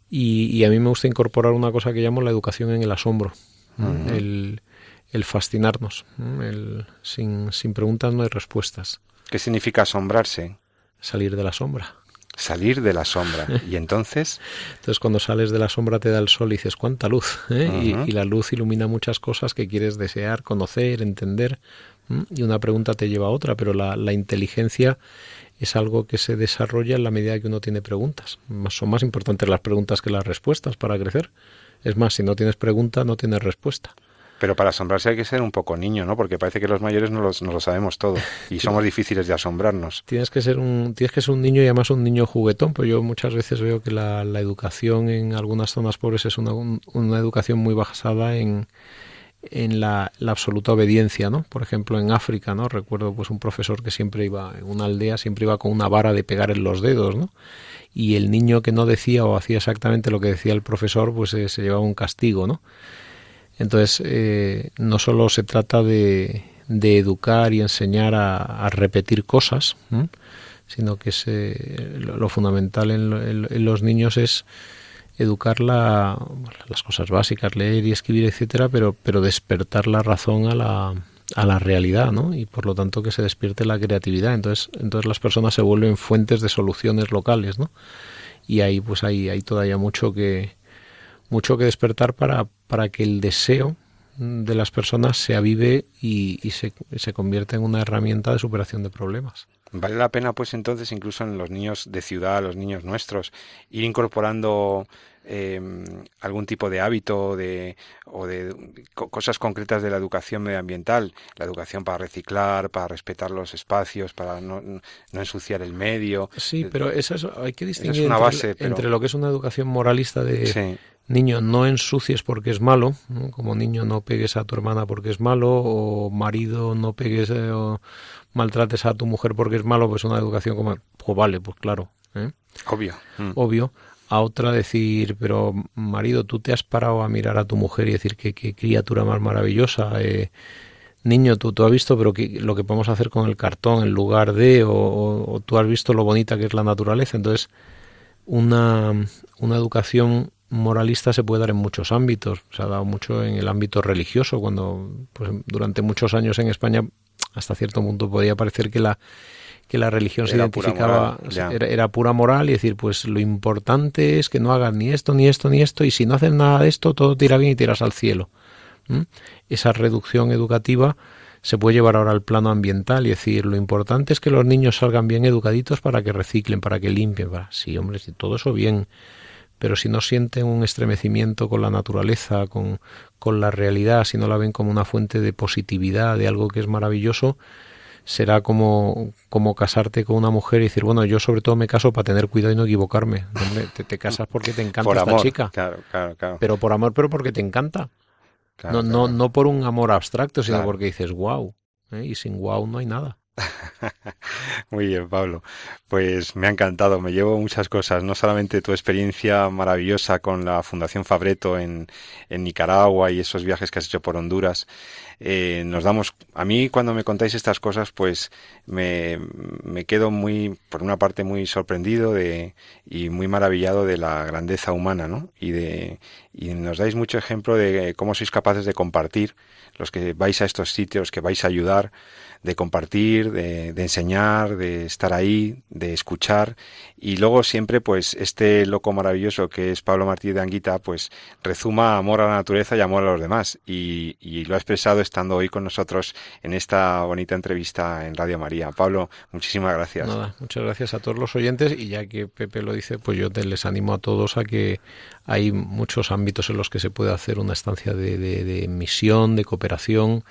y, a mí me gusta incorporar una cosa que llamo la educación en el asombro, el, el, fascinarnos, el, sin, sin preguntas no hay respuestas. ¿Qué significa asombrarse? Salir de la sombra salir de la sombra. Y entonces... Entonces cuando sales de la sombra te da el sol y dices, cuánta luz. ¿eh? y, la luz ilumina muchas cosas que quieres desear, conocer, entender. Y una pregunta te lleva a otra, pero la, la, inteligencia es algo que se desarrolla en la medida que uno tiene preguntas. Son más importantes las preguntas que las respuestas para crecer. Es más, si no tienes pregunta, no tienes respuesta. Pero para asombrarse hay que ser un poco niño, ¿no? Porque parece que los mayores no, los, no lo sabemos todo y somos difíciles de asombrarnos. Tienes que ser un tienes que ser un niño y además un niño juguetón, pues yo muchas veces veo que la, educación en algunas zonas pobres es una, una educación muy basada en, en la, la, absoluta obediencia, ¿no? Por ejemplo, en África, ¿no? Recuerdo pues un profesor que siempre iba en una aldea, siempre iba con una vara de pegar en los dedos, ¿no? Y el niño que no decía o hacía exactamente lo que decía el profesor, pues eh, se llevaba un castigo, ¿no? Entonces, eh, no solo se trata de, educar y enseñar a, repetir cosas, sino que lo, fundamental en, los niños es educar las cosas básicas, leer y escribir, etcétera, pero, pero despertar la razón a la, a la realidad, ¿no? Y por lo tanto que se despierte la creatividad. Entonces, entonces las personas se vuelven fuentes de soluciones locales, ¿no? Y ahí pues hay, hay todavía mucho que, mucho que despertar para, para que el deseo de las personas se avive y, se, se convierta en una herramienta de superación de problemas. Vale la pena, pues entonces, incluso en los niños de ciudad, los niños nuestros, ir incorporando em, algún tipo de hábito de, o de cosas concretas de la educación medioambiental, la educación para reciclar, para respetar los espacios, para no, no ensuciar el medio. Sí, pero eso hay que distinguir una entre, base, entre, lo que es una educación moralista de, niño no ensucies porque es malo, como niño no pegues a tu hermana porque es malo, o marido no pegues eh, o maltrates a tu mujer porque es malo, pues una educación como, pues vale, pues claro. ¿eh? Obvio. Mm. Obvio. A otra decir, pero marido, tú te has parado a mirar a tu mujer y decir que qué criatura más maravillosa. Eh, niño, tú, tú has visto pero que, lo que podemos hacer con el cartón en lugar de, o, o, tú has visto lo bonita que es la naturaleza. Entonces, una, una educación moralista se puede dar en muchos ámbitos. Se ha dado mucho en el ámbito religioso, cuando pues, durante muchos años en España, hasta cierto punto, podía parecer que la que la religión se identificaba, era, pura moral y decir, pues lo importante es que no hagas ni esto, ni esto, ni esto, y si no haces nada de esto, todo tira bien y tiras al cielo. Esa reducción educativa se puede llevar ahora al plano ambiental y decir, lo importante es que los niños salgan bien educaditos para que reciclen, para que limpien. Para... Sí, hombre, si todo eso bien, pero si no sienten un estremecimiento con la naturaleza, con, con la realidad, si no la ven como una fuente de positividad, de algo que es maravilloso, será como, como casarte con una mujer y decir, bueno, yo sobre todo me caso para tener cuidado y no equivocarme. te, te, casas porque te encanta esta chica. Claro, claro, claro. Pero por amor, pero porque te encanta. no, no, no por un amor abstracto, sino porque dices, wow. ¿eh? Y sin wow no hay nada. Muy bien, Pablo. Pues me ha encantado. Me llevo muchas cosas. No solamente tu experiencia maravillosa con la Fundación Fabreto en, en Nicaragua y esos viajes que has hecho por Honduras. Eh, nos damos. A mí, cuando me contáis estas cosas, pues me, me quedo muy, por una parte, muy sorprendido de, y muy maravillado de la grandeza humana, ¿no? Y de, y nos dais mucho ejemplo de cómo sois capaces de compartir los que vais a estos sitios, que vais a ayudar de compartir, de, de, enseñar, de estar ahí, de escuchar y luego siempre pues este loco maravilloso que es Pablo Martí de Anguita pues rezuma amor a la naturaleza y amor a los demás y, y lo ha expresado estando hoy con nosotros en esta bonita entrevista en Radio María. Pablo, muchísimas gracias. Muchas gracias a todos los oyentes y ya que Pepe lo dice pues yo te les animo a todos a que hay muchos ámbitos en los que se puede hacer una estancia de, de, de misión, de cooperación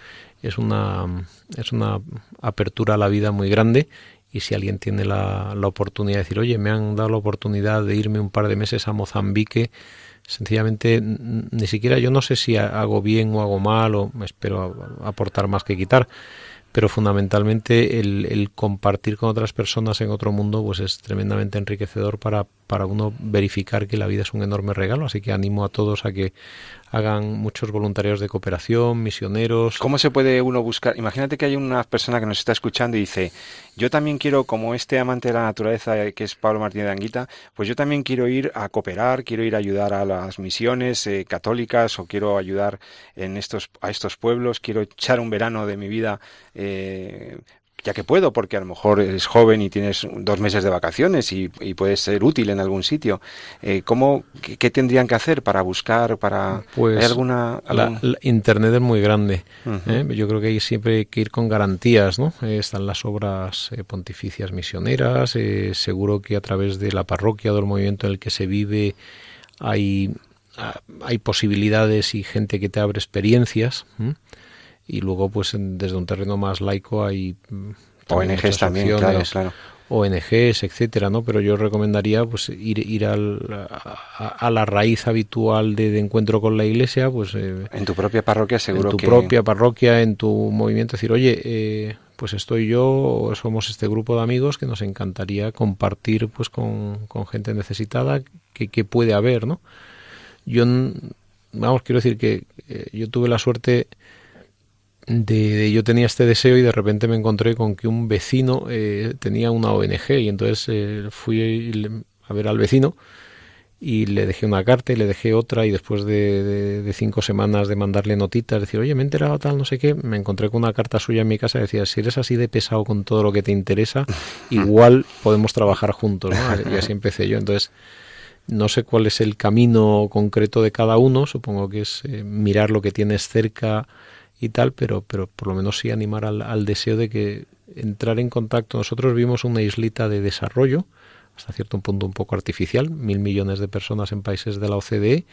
es una, es una apertura a la vida muy grande y si alguien tiene la, la oportunidad de decir, oye, me han dado la oportunidad de irme un par de meses a Mozambique, sencillamente ni siquiera yo no sé si hago bien o hago mal o espero aportar más que quitar pero fundamentalmente el, el, compartir con otras personas en otro mundo pues es tremendamente enriquecedor para, para uno verificar que la vida es un enorme regalo. Así que animo a todos a que hagan muchos voluntarios de cooperación, misioneros. ¿Cómo se puede uno buscar? Imagínate que hay una persona que nos está escuchando y dice, yo también quiero, como este amante de la naturaleza eh, que es Pablo Martínez de Anguita, pues yo también quiero ir a cooperar, quiero ir a ayudar a las misiones eh, católicas o quiero ayudar en estos, a estos pueblos, quiero echar un verano de mi vida eh, ya que puedo, porque a lo mejor eres joven y tienes dos meses de vacaciones y, puedes ser útil en algún sitio. Eh, ¿cómo, qué, tendrían que hacer para buscar, para... Pues alguna... Internet es muy grande. ¿eh? Yo creo que hay siempre que ir con garantías, ¿no? Eh, están las obras pontificias misioneras, seguro que a través de la parroquia o del movimiento en el que se vive hay, ah, hay posibilidades y gente que te abre experiencias y luego pues desde un terreno más laico hay mm, ONGs también, claro, claro. ONGs, etcétera, ¿no? Pero yo recomendaría pues ir ir al, a, la raíz habitual de, encuentro con la Iglesia, pues eh, en tu propia parroquia seguro en tu propia parroquia, en tu movimiento, decir, oye, eh, pues estoy yo, somos este grupo de amigos que nos encantaría compartir pues con, con gente necesitada que, que puede haber, ¿no? Yo, vamos, quiero decir que eh, yo tuve la suerte de, yo tenía este deseo y de repente me encontré con que un vecino eh, tenía una ONG y entonces eh, fui a ver al vecino y le dejé una carta y le dejé otra y después de, cinco semanas de mandarle notitas, decir, oye, me he enterado tal, no sé qué, me encontré con una carta suya en mi casa, decía, si eres así de pesado con todo lo que te interesa, igual podemos trabajar juntos, ¿no? Y así empecé yo, entonces no sé cuál es el camino concreto de cada uno, supongo que es eh, mirar lo que tienes cerca, y tal, pero, pero por lo menos sí animar al, deseo de que entrar en contacto. Nosotros vimos una islita de desarrollo, hasta cierto punto un poco artificial, mil millones de personas en países de la OCDE,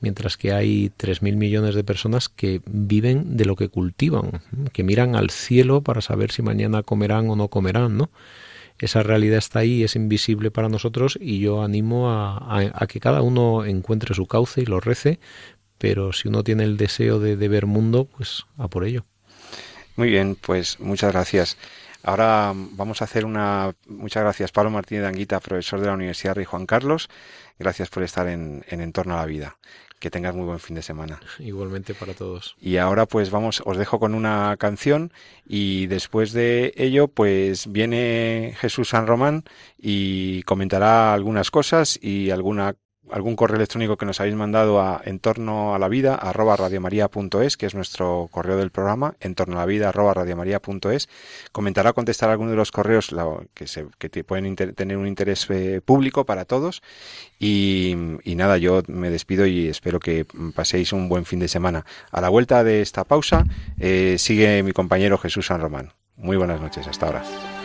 mientras que hay tres mil millones de personas que viven de lo que cultivan, que miran al cielo para saber si mañana comerán o no comerán, ¿no? Esa realidad está ahí, es invisible para nosotros y yo animo a que cada uno encuentre su cauce y lo rece, pero si uno tiene el deseo de, ver mundo, pues a por ello. Muy bien, pues muchas gracias. Ahora vamos a hacer una... Muchas gracias, Pablo Martínez Anguita, profesor de la Universidad Rey Juan Carlos. Gracias por estar en, en Entorno a la Vida. Que tengas muy buen fin de semana. Igualmente para todos. Y ahora pues vamos, os dejo con una canción y después de ello pues viene Jesús San Román y comentará algunas cosas y alguna algún correo electrónico que nos habéis mandado a entorno a la vida arroba radiomaria.es, que es nuestro correo del programa, entorno a la vida arroba radiomaria.es, comentará o contestará alguno de los correos que, se, que pueden tener un interés eh, público para todos. Y, nada, yo me despido y espero que paséis un buen fin de semana. A la vuelta de esta pausa eh, sigue mi compañero Jesús San Román. Muy buenas noches, hasta ahora.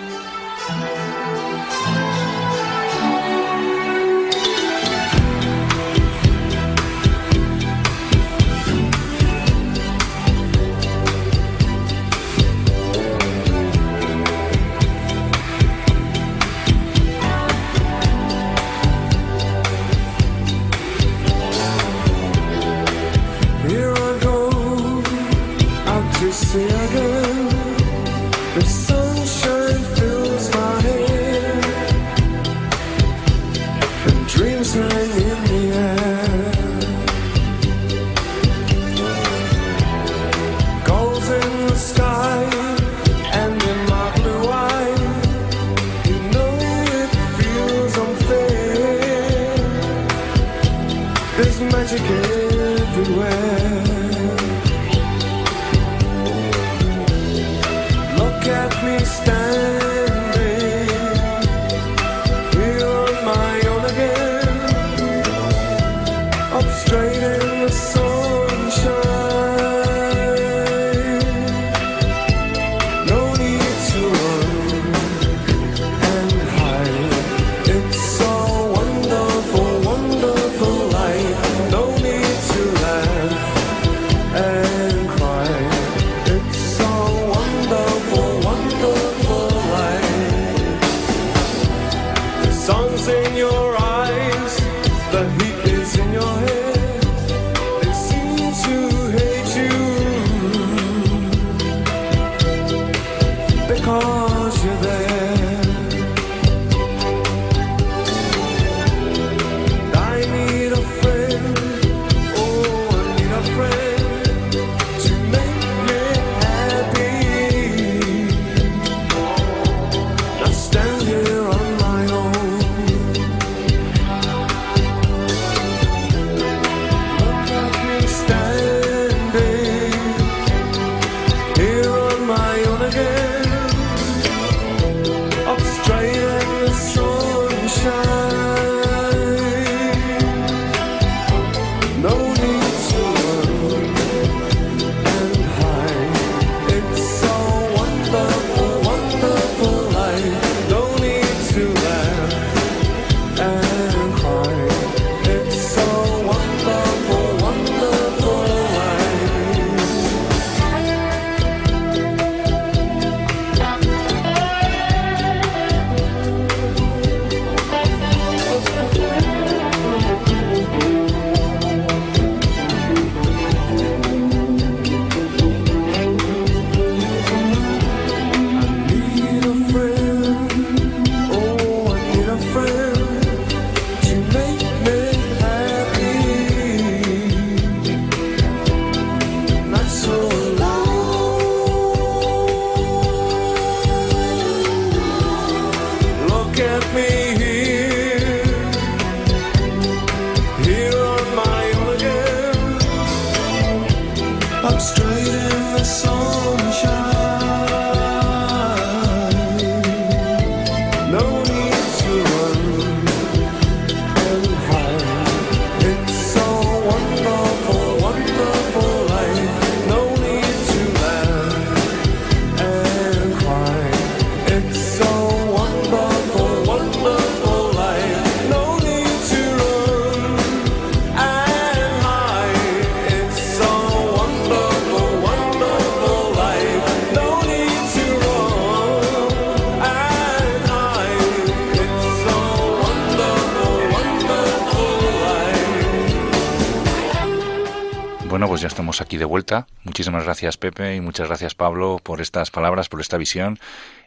De vuelta. Muchísimas gracias Pepe y muchas gracias Pablo por estas palabras, por esta visión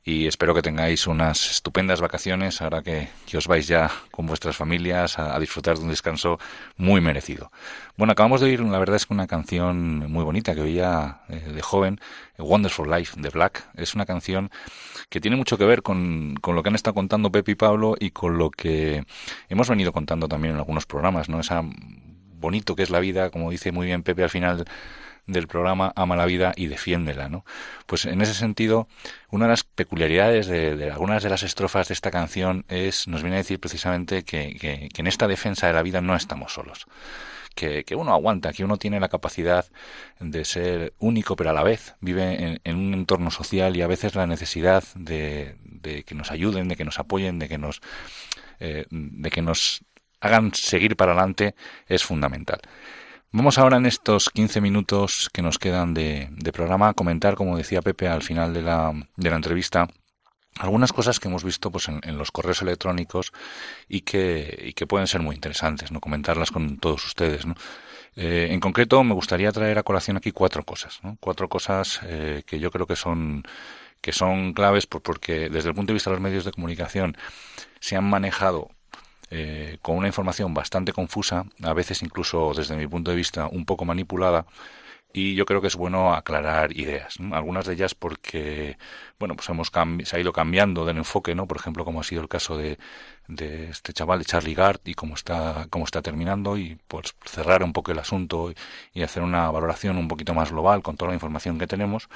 y espero que tengáis unas estupendas vacaciones ahora que, os vais ya con vuestras familias a, disfrutar de un descanso muy merecido. Bueno, acabamos de oír, la verdad es que una canción muy bonita que oía eh, de joven, Wonderful Life de Black. Es una canción que tiene mucho que ver con, con lo que han estado contando Pepe y Pablo y con lo que hemos venido contando también en algunos programas, ¿no? Esa bonito que es la vida, como dice muy bien Pepe al final del programa, ama la vida y defiéndela, ¿no? Pues en ese sentido, una de las peculiaridades de, algunas de las estrofas de esta canción es, nos viene a decir precisamente que, que, en esta defensa de la vida no estamos solos. Que, que, uno aguanta, que uno tiene la capacidad de ser único, pero a la vez vive en, un entorno social y a veces la necesidad de, de, que nos ayuden, de que nos apoyen, de que nos, eh, de que nos hagan seguir para adelante es fundamental. Vamos ahora en estos 15 minutos que nos quedan de, programa a comentar, como decía Pepe al final de la, de la entrevista, algunas cosas que hemos visto pues, en, los correos electrónicos y que, y que pueden ser muy interesantes, ¿no? comentarlas con todos ustedes. ¿no? Eh, en concreto, me gustaría traer a colación aquí cuatro cosas, ¿no? cuatro cosas eh, que yo creo que son que son claves porque desde el punto de vista de los medios de comunicación se han manejado eh, con una información bastante confusa, a veces incluso desde mi punto de vista un poco manipulada, y yo creo que es bueno aclarar ideas. Algunas de ellas porque, bueno, pues hemos se ha ido cambiando del enfoque, ¿no? Por ejemplo, como ha sido el caso de, de este chaval de Charlie Gard y cómo está, cómo está terminando y pues cerrar un poco el asunto y, hacer una valoración un poquito más global con toda la información que tenemos.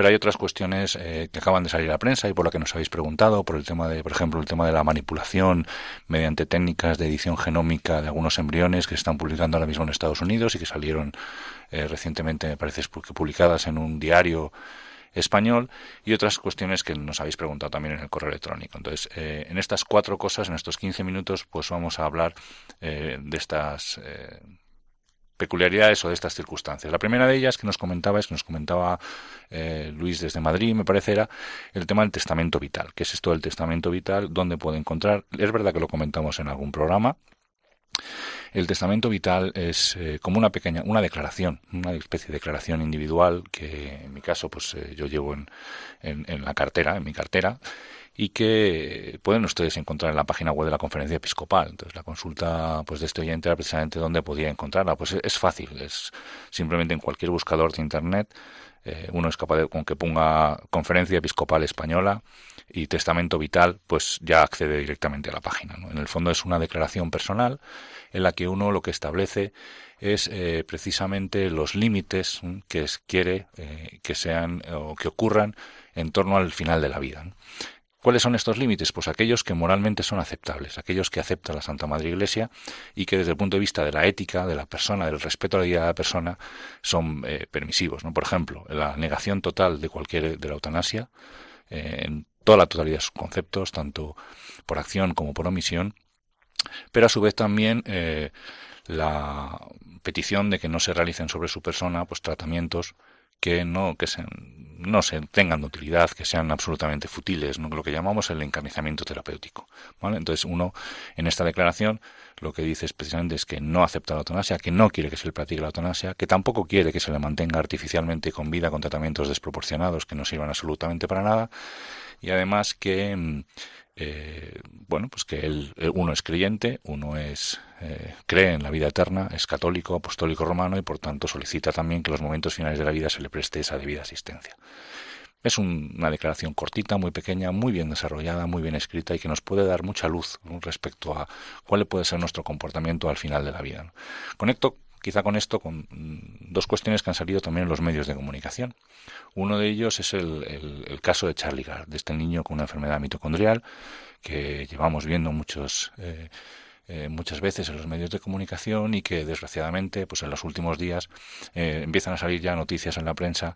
Pero hay otras cuestiones eh, que acaban de salir a la prensa y por la que nos habéis preguntado, por el tema de, por ejemplo, el tema de la manipulación mediante técnicas de edición genómica de algunos embriones que se están publicando ahora mismo en Estados Unidos y que salieron eh, recientemente, me parece, publicadas en un diario español y otras cuestiones que nos habéis preguntado también en el correo electrónico. Entonces, eh, en estas cuatro cosas, en estos 15 minutos, pues vamos a hablar de estas peculiaridades o de estas circunstancias. La primera de ellas que nos comentaba es que nos comentaba eh, Luis desde Madrid, me parece, era el tema del testamento vital. ¿Qué es esto del testamento vital? ¿Dónde puede encontrar? Es verdad que lo comentamos en algún programa. El testamento vital es eh, como una pequeña, una declaración, una especie de declaración individual que en mi caso pues eh, yo llevo en, en, la cartera, en mi cartera, y que pueden ustedes encontrar en la página web de la conferencia episcopal. Entonces la consulta pues de este oyente era precisamente dónde podía encontrarla. Pues es fácil, es simplemente en cualquier buscador de internet eh, uno es capaz de con que ponga conferencia episcopal española y testamento vital, pues ya accede directamente a la página. En el fondo es una declaración personal en la que uno lo que establece es eh, precisamente los límites que quiere eh, que sean o que ocurran en torno al final de la vida. ¿Cuáles son estos límites? Pues aquellos que moralmente son aceptables, aquellos que acepta la Santa Madre Iglesia y que desde el punto de vista de la ética, de la persona, del respeto a la vida de la persona, son eh, permisivos. ¿no? Por ejemplo, la negación total de cualquier de la eutanasia, eh, en toda la totalidad de sus conceptos, tanto por acción como por omisión, pero a su vez también eh, la petición de que no se realicen sobre su persona pues tratamientos que no que se, no se tengan de utilidad, que sean absolutamente futiles, ¿no? lo que llamamos el encarnizamiento terapéutico. ¿vale? Entonces uno en esta declaración lo que dice precisamente es que no acepta la eutanasia, que no quiere que se le practique la eutanasia, que tampoco quiere que se le mantenga artificialmente con vida con tratamientos desproporcionados que no sirvan absolutamente para nada y además que mm, eh, bueno, pues que él, uno es creyente, uno es eh, cree en la vida eterna, es católico, apostólico romano y por tanto solicita también que los momentos finales de la vida se le preste esa debida asistencia. Es una declaración cortita, muy pequeña, muy bien desarrollada, muy bien escrita y que nos puede dar mucha luz respecto a cuál puede ser nuestro comportamiento al final de la vida. Conecto quizá con esto con mm, dos cuestiones que han salido también en los medios de comunicación. Uno de ellos es el, caso de Charlie Gard, de este niño con una enfermedad mitocondrial que llevamos viendo muchos eh, eh, muchas veces en los medios de comunicación y que desgraciadamente pues en los últimos días eh, empiezan a salir ya noticias en la prensa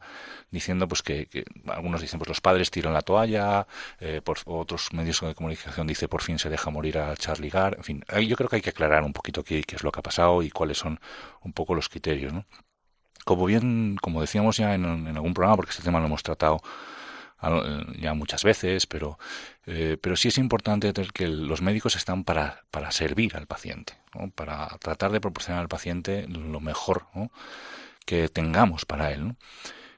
diciendo pues que, algunos dicen pues los padres tiran la toalla eh, por otros medios de comunicación dice por fin se deja morir a Charlie Gar en fin yo creo que hay que aclarar un poquito qué, es lo que ha pasado y cuáles son un poco los criterios ¿no? como bien como decíamos ya en, en algún programa porque este tema lo hemos tratado ya muchas veces, pero, eh, pero sí es importante que los médicos están para, para servir al paciente, para tratar de proporcionar al paciente lo mejor que tengamos para él.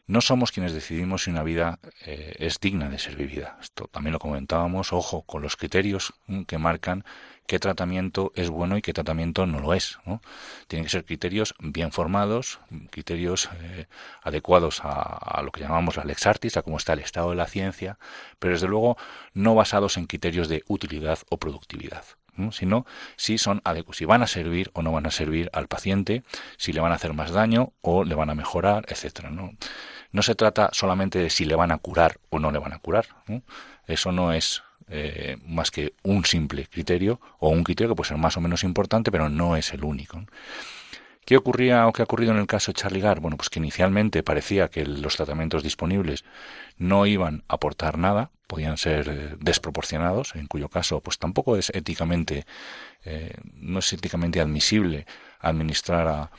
¿no? somos quienes decidimos si una vida eh, es digna de ser vivida. Esto también lo comentábamos, ojo, con los criterios que marcan qué tratamiento es bueno y qué tratamiento no lo es. ¿no? Tienen que ser criterios bien formados, criterios eh, adecuados a, lo que llamamos la lex artis, a cómo está el estado de la ciencia, pero desde luego no basados en criterios de utilidad o productividad. sino si son si van a servir o no van a servir al paciente, si le van a hacer más daño o le van a mejorar, etcétera. ¿no? no se trata solamente de si le van a curar o no le van a curar. Eso no es eh, más que un simple criterio o un criterio que puede ser más o menos importante, pero no es el único. ¿Qué ocurría o qué ha ocurrido en el caso de Charlie Gard? Bueno, pues que inicialmente parecía que los tratamientos disponibles no iban a aportar nada, podían ser eh, desproporcionados, en cuyo caso, pues tampoco es éticamente, eh, no es éticamente admisible administrar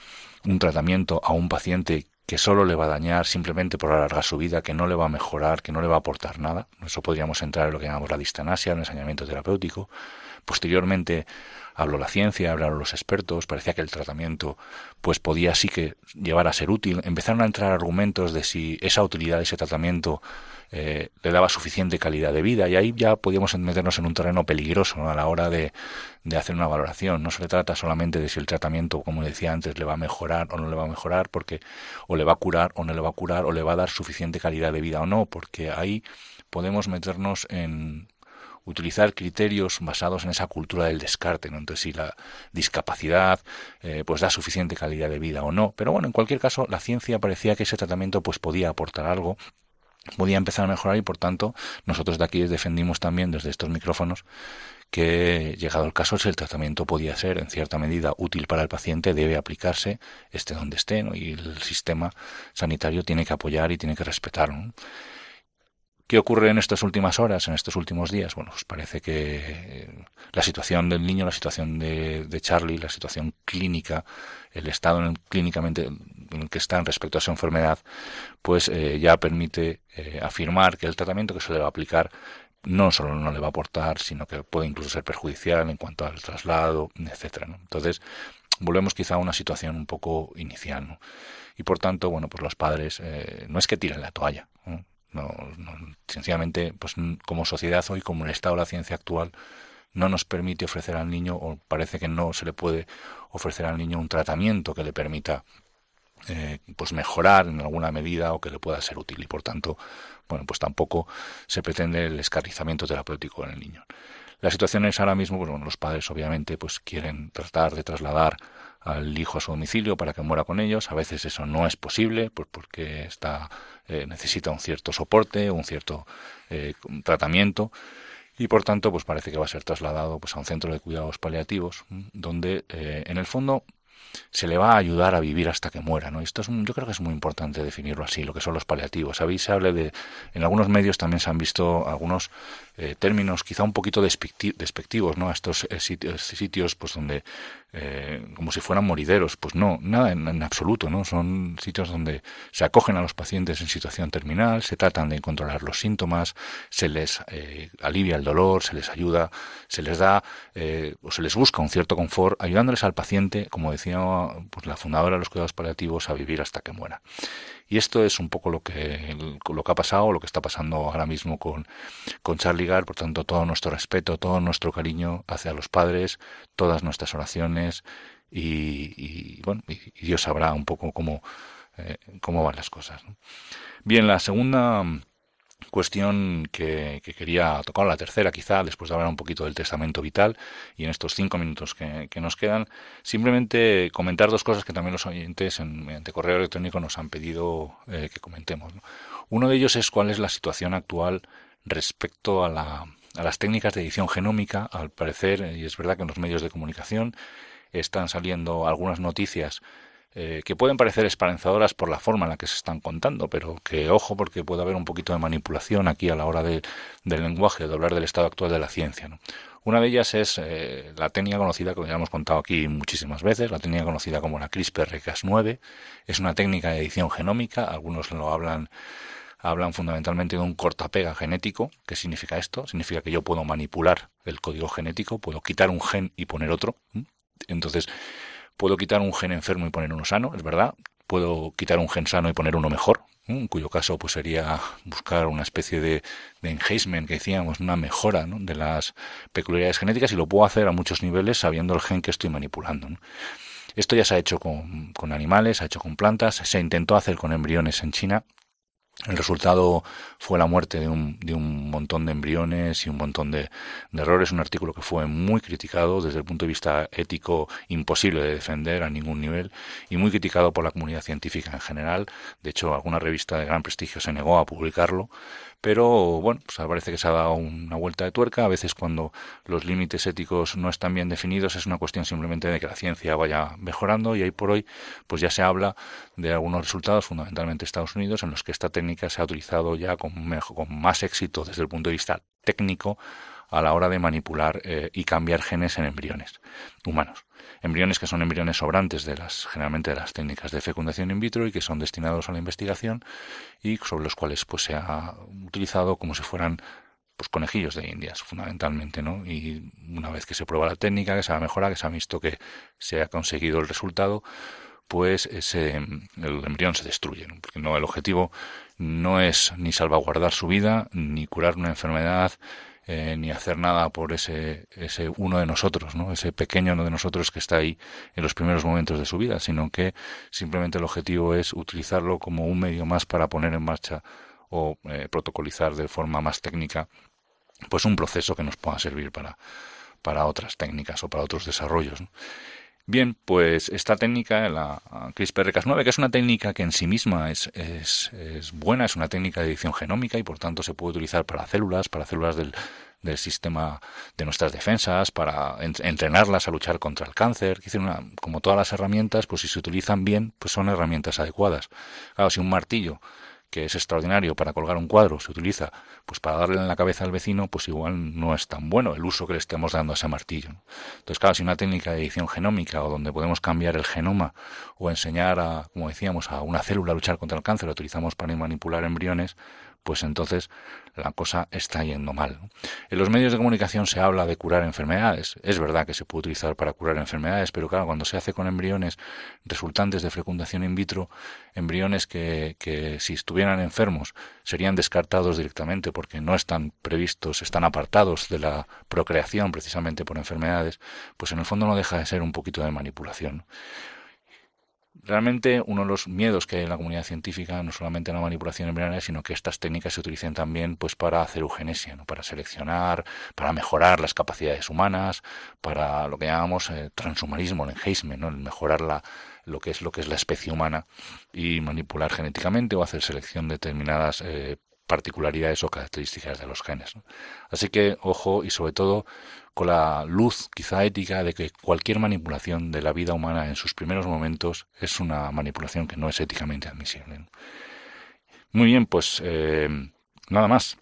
un tratamiento a un paciente que solo le va a dañar simplemente por alargar su vida, que no le va a mejorar, que no le va a aportar nada. Eso podríamos entrar en lo que llamamos la distanasia, el ensañamiento terapéutico. Posteriormente habló la ciencia, hablaron los expertos, parecía que el tratamiento pues podía sí que llevar a ser útil. Empezaron a entrar argumentos de si esa utilidad de ese tratamiento eh, le daba suficiente calidad de vida y ahí ya podíamos meternos en un terreno peligroso a la hora de, hacer una valoración. No se trata solamente de si el tratamiento, como decía antes, le va a mejorar o no le va a mejorar, porque o le va a curar o no le va a curar, o le va a dar suficiente calidad de vida o no, porque ahí podemos meternos en utilizar criterios basados en esa cultura del descarte, ¿no? Entonces, si la discapacidad eh, pues da suficiente calidad de vida o no. Pero bueno, en cualquier caso, la ciencia parecía que ese tratamiento pues podía aportar algo podía empezar a mejorar y por tanto nosotros de aquí defendimos también desde estos micrófonos que llegado el caso si el tratamiento podía ser en cierta medida útil para el paciente debe aplicarse esté donde esté y el sistema sanitario tiene que apoyar y tiene que respetarlo ¿Qué ocurre en estas últimas horas, en estos últimos días? Bueno, pues parece que eh, la situación del niño, la situación de, Charlie, la situación clínica, el estado en clínicamente en el que está respecto a su enfermedad, pues eh, ya permite eh, afirmar que el tratamiento que se le va a aplicar no solo no le va a aportar, sino que puede incluso ser perjudicial en cuanto al traslado, etcétera. Entonces, volvemos quizá a una situación un poco inicial. Y por tanto, bueno, pues los padres no es que tiren la toalla, no, sencillamente, pues como sociedad hoy, como el estado de la ciencia actual, no nos permite ofrecer al niño, o parece que no se le puede ofrecer al niño un tratamiento que le permita eh, pues mejorar en alguna medida o que le pueda ser útil y por tanto bueno pues tampoco se pretende el escarrizamiento terapéutico en el niño la situación es ahora mismo pues, bueno, los padres obviamente pues quieren tratar de trasladar al hijo a su domicilio para que muera con ellos. A veces eso no es posible, pues porque está, eh, necesita un cierto soporte, un cierto eh, tratamiento y por tanto pues parece que va a ser trasladado pues a un centro de cuidados paliativos donde eh, en el fondo se le va a ayudar a vivir hasta que muera, ¿no? Esto es yo creo que es muy importante definirlo así, lo que son los paliativos. Sabéis, se de, en algunos medios también se han visto algunos eh, términos quizá un poquito despectivos, ¿no? A estos eh, sitios, sitios, pues donde eh, como si fueran morideros, pues no, nada en, absoluto, ¿no? Son sitios donde se acogen a los pacientes en situación terminal, se tratan de controlar los síntomas, se les alivia el dolor, se les ayuda, se les da o se les busca un cierto confort, ayudándoles al paciente, como decía pues, la fundadora de los cuidados paliativos, a vivir hasta que muera. Y esto es un poco lo que, lo que ha pasado, lo que está pasando ahora mismo con, con Charlie Gar. Por tanto, todo nuestro respeto, todo nuestro cariño hacia los padres, todas nuestras oraciones y, bueno, y, Dios sabrá un poco cómo, eh, cómo van las cosas. Bien, la segunda cuestión que, quería tocar, la tercera quizá, después de hablar un poquito del testamento vital y en estos cinco minutos que, nos quedan, simplemente comentar dos cosas que también los oyentes en, mediante correo electrónico nos han pedido eh, que comentemos. Uno de ellos es cuál es la situación actual respecto a, la, a las técnicas de edición genómica. Al parecer, y es verdad que en los medios de comunicación están saliendo algunas noticias eh, que pueden parecer esperanzadoras por la forma en la que se están contando, pero que ojo porque puede haber un poquito de manipulación aquí a la hora de, del lenguaje, de hablar del estado actual de la ciencia. Una de ellas es eh, la técnica conocida, que ya hemos contado aquí muchísimas veces, la técnica conocida como la CRISPR-Cas9. Es una técnica de edición genómica, algunos lo hablan hablan fundamentalmente de un cortapega genético. ¿Qué significa esto? Significa que yo puedo manipular el código genético, puedo quitar un gen y poner otro. Entonces, Puedo quitar un gen enfermo y poner uno sano, es verdad. Puedo quitar un gen sano y poner uno mejor, en cuyo caso pues sería buscar una especie de, de enhancement que decíamos, una mejora de las peculiaridades genéticas y lo puedo hacer a muchos niveles sabiendo el gen que estoy manipulando. Esto ya se ha hecho con, con animales, se ha hecho con plantas, se intentó hacer con embriones en China el resultado fue la muerte de un, de un montón de embriones y un montón de, de, errores. Un artículo que fue muy criticado desde el punto de vista ético, imposible de defender a ningún nivel, y muy criticado por la comunidad científica en general. De hecho, alguna revista de gran prestigio se negó a publicarlo pero bueno, pues parece que se ha dado una vuelta de tuerca. A veces cuando los límites éticos no están bien definidos es una cuestión simplemente de que la ciencia vaya mejorando y ahí por hoy pues ya se habla de algunos resultados, fundamentalmente Estados Unidos, en los que esta técnica se ha utilizado ya con, con más éxito desde el punto de vista técnico a la hora de manipular eh, y cambiar genes en embriones humanos embriones que son embriones sobrantes de las generalmente de las técnicas de fecundación in vitro y que son destinados a la investigación y sobre los cuales pues se ha utilizado como si fueran pues conejillos de indias fundamentalmente no y una vez que se prueba la técnica que se ha mejorado que se ha visto que se ha conseguido el resultado pues ese el embrión se destruye porque no el objetivo no es ni salvaguardar su vida ni curar una enfermedad eh, ni hacer nada por ese, ese uno de nosotros, ¿no? ese pequeño uno de nosotros que está ahí en los primeros momentos de su vida, sino que simplemente el objetivo es utilizarlo como un medio más para poner en marcha o eh, protocolizar de forma más técnica pues un proceso que nos pueda servir para, para otras técnicas o para otros desarrollos. Bien, pues esta técnica, la CRISPR-Cas9, que es una técnica que en sí misma es, es, es, buena, es una técnica de edición genómica y por tanto se puede utilizar para células, para células del, del sistema de nuestras defensas, para entrenarlas a luchar contra el cáncer. Una, como todas las herramientas, pues si se utilizan bien, pues son herramientas adecuadas. Claro, si un martillo que es extraordinario para colgar un cuadro, se utiliza pues para darle en la cabeza al vecino, pues igual no es tan bueno el uso que le estemos dando a ese martillo. Entonces, claro, si una técnica de edición genómica o donde podemos cambiar el genoma o enseñar a, como decíamos, a una célula a luchar contra el cáncer, lo utilizamos para manipular embriones, pues entonces la cosa está yendo mal. En los medios de comunicación se habla de curar enfermedades. Es verdad que se puede utilizar para curar enfermedades, pero claro, cuando se hace con embriones resultantes de fecundación in vitro, embriones que, que si estuvieran enfermos serían descartados directamente porque no están previstos, están apartados de la procreación precisamente por enfermedades, pues en el fondo no deja de ser un poquito de manipulación. Realmente uno de los miedos que hay en la comunidad científica, no solamente en la manipulación embrionaria, sino que estas técnicas se utilicen también pues para hacer eugenesia, ¿no? para seleccionar, para mejorar las capacidades humanas, para lo que llamamos eh, transhumanismo, el enhancement, ¿no? el mejorar la, lo que es lo que es la especie humana y manipular genéticamente o hacer selección de determinadas eh, particularidades o características de los genes. Así que ojo y sobre todo con la luz quizá ética de que cualquier manipulación de la vida humana en sus primeros momentos es una manipulación que no es éticamente admisible. Muy bien, pues eh, nada más.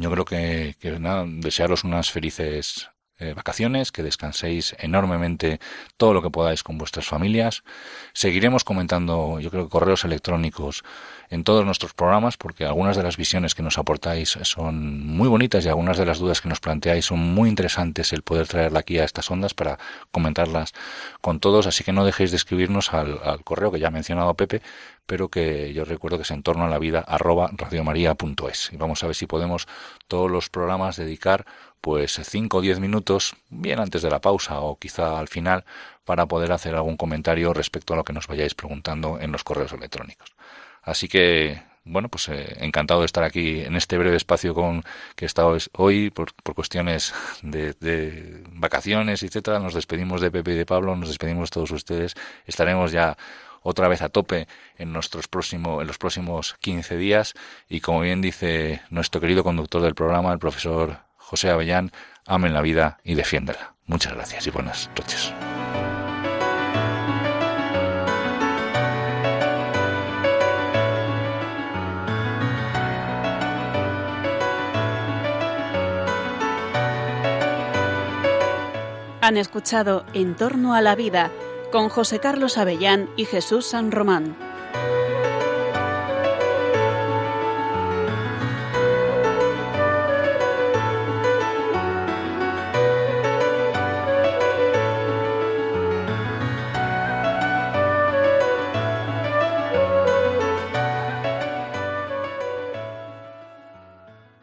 Yo creo que, que nada, desearos unas felices eh, vacaciones, que descanséis enormemente todo lo que podáis con vuestras familias. Seguiremos comentando, yo creo que correos electrónicos en todos nuestros programas, porque algunas de las visiones que nos aportáis son muy bonitas y algunas de las dudas que nos planteáis son muy interesantes el poder traerla aquí a estas ondas para comentarlas con todos. Así que no dejéis de escribirnos al, correo que ya ha mencionado Pepe, pero que yo recuerdo que es en torno a la vida arroba radiomaria.es. Y vamos a ver si podemos todos los programas dedicar pues 5 o 10 minutos, bien antes de la pausa o quizá al final, para poder hacer algún comentario respecto a lo que nos vayáis preguntando en los correos electrónicos. Así que, bueno, pues eh, encantado de estar aquí en este breve espacio con que he estado hoy por, por cuestiones de, de, vacaciones, etcétera. Nos despedimos de Pepe y de Pablo, nos despedimos todos ustedes. Estaremos ya otra vez a tope en nuestros próximos en los próximos 15 días y como bien dice nuestro querido conductor del programa, el profesor José Avellán, amen la vida y defiéndela. Muchas gracias y buenas noches. Han escuchado En torno a la vida con José Carlos Avellán y Jesús San Román.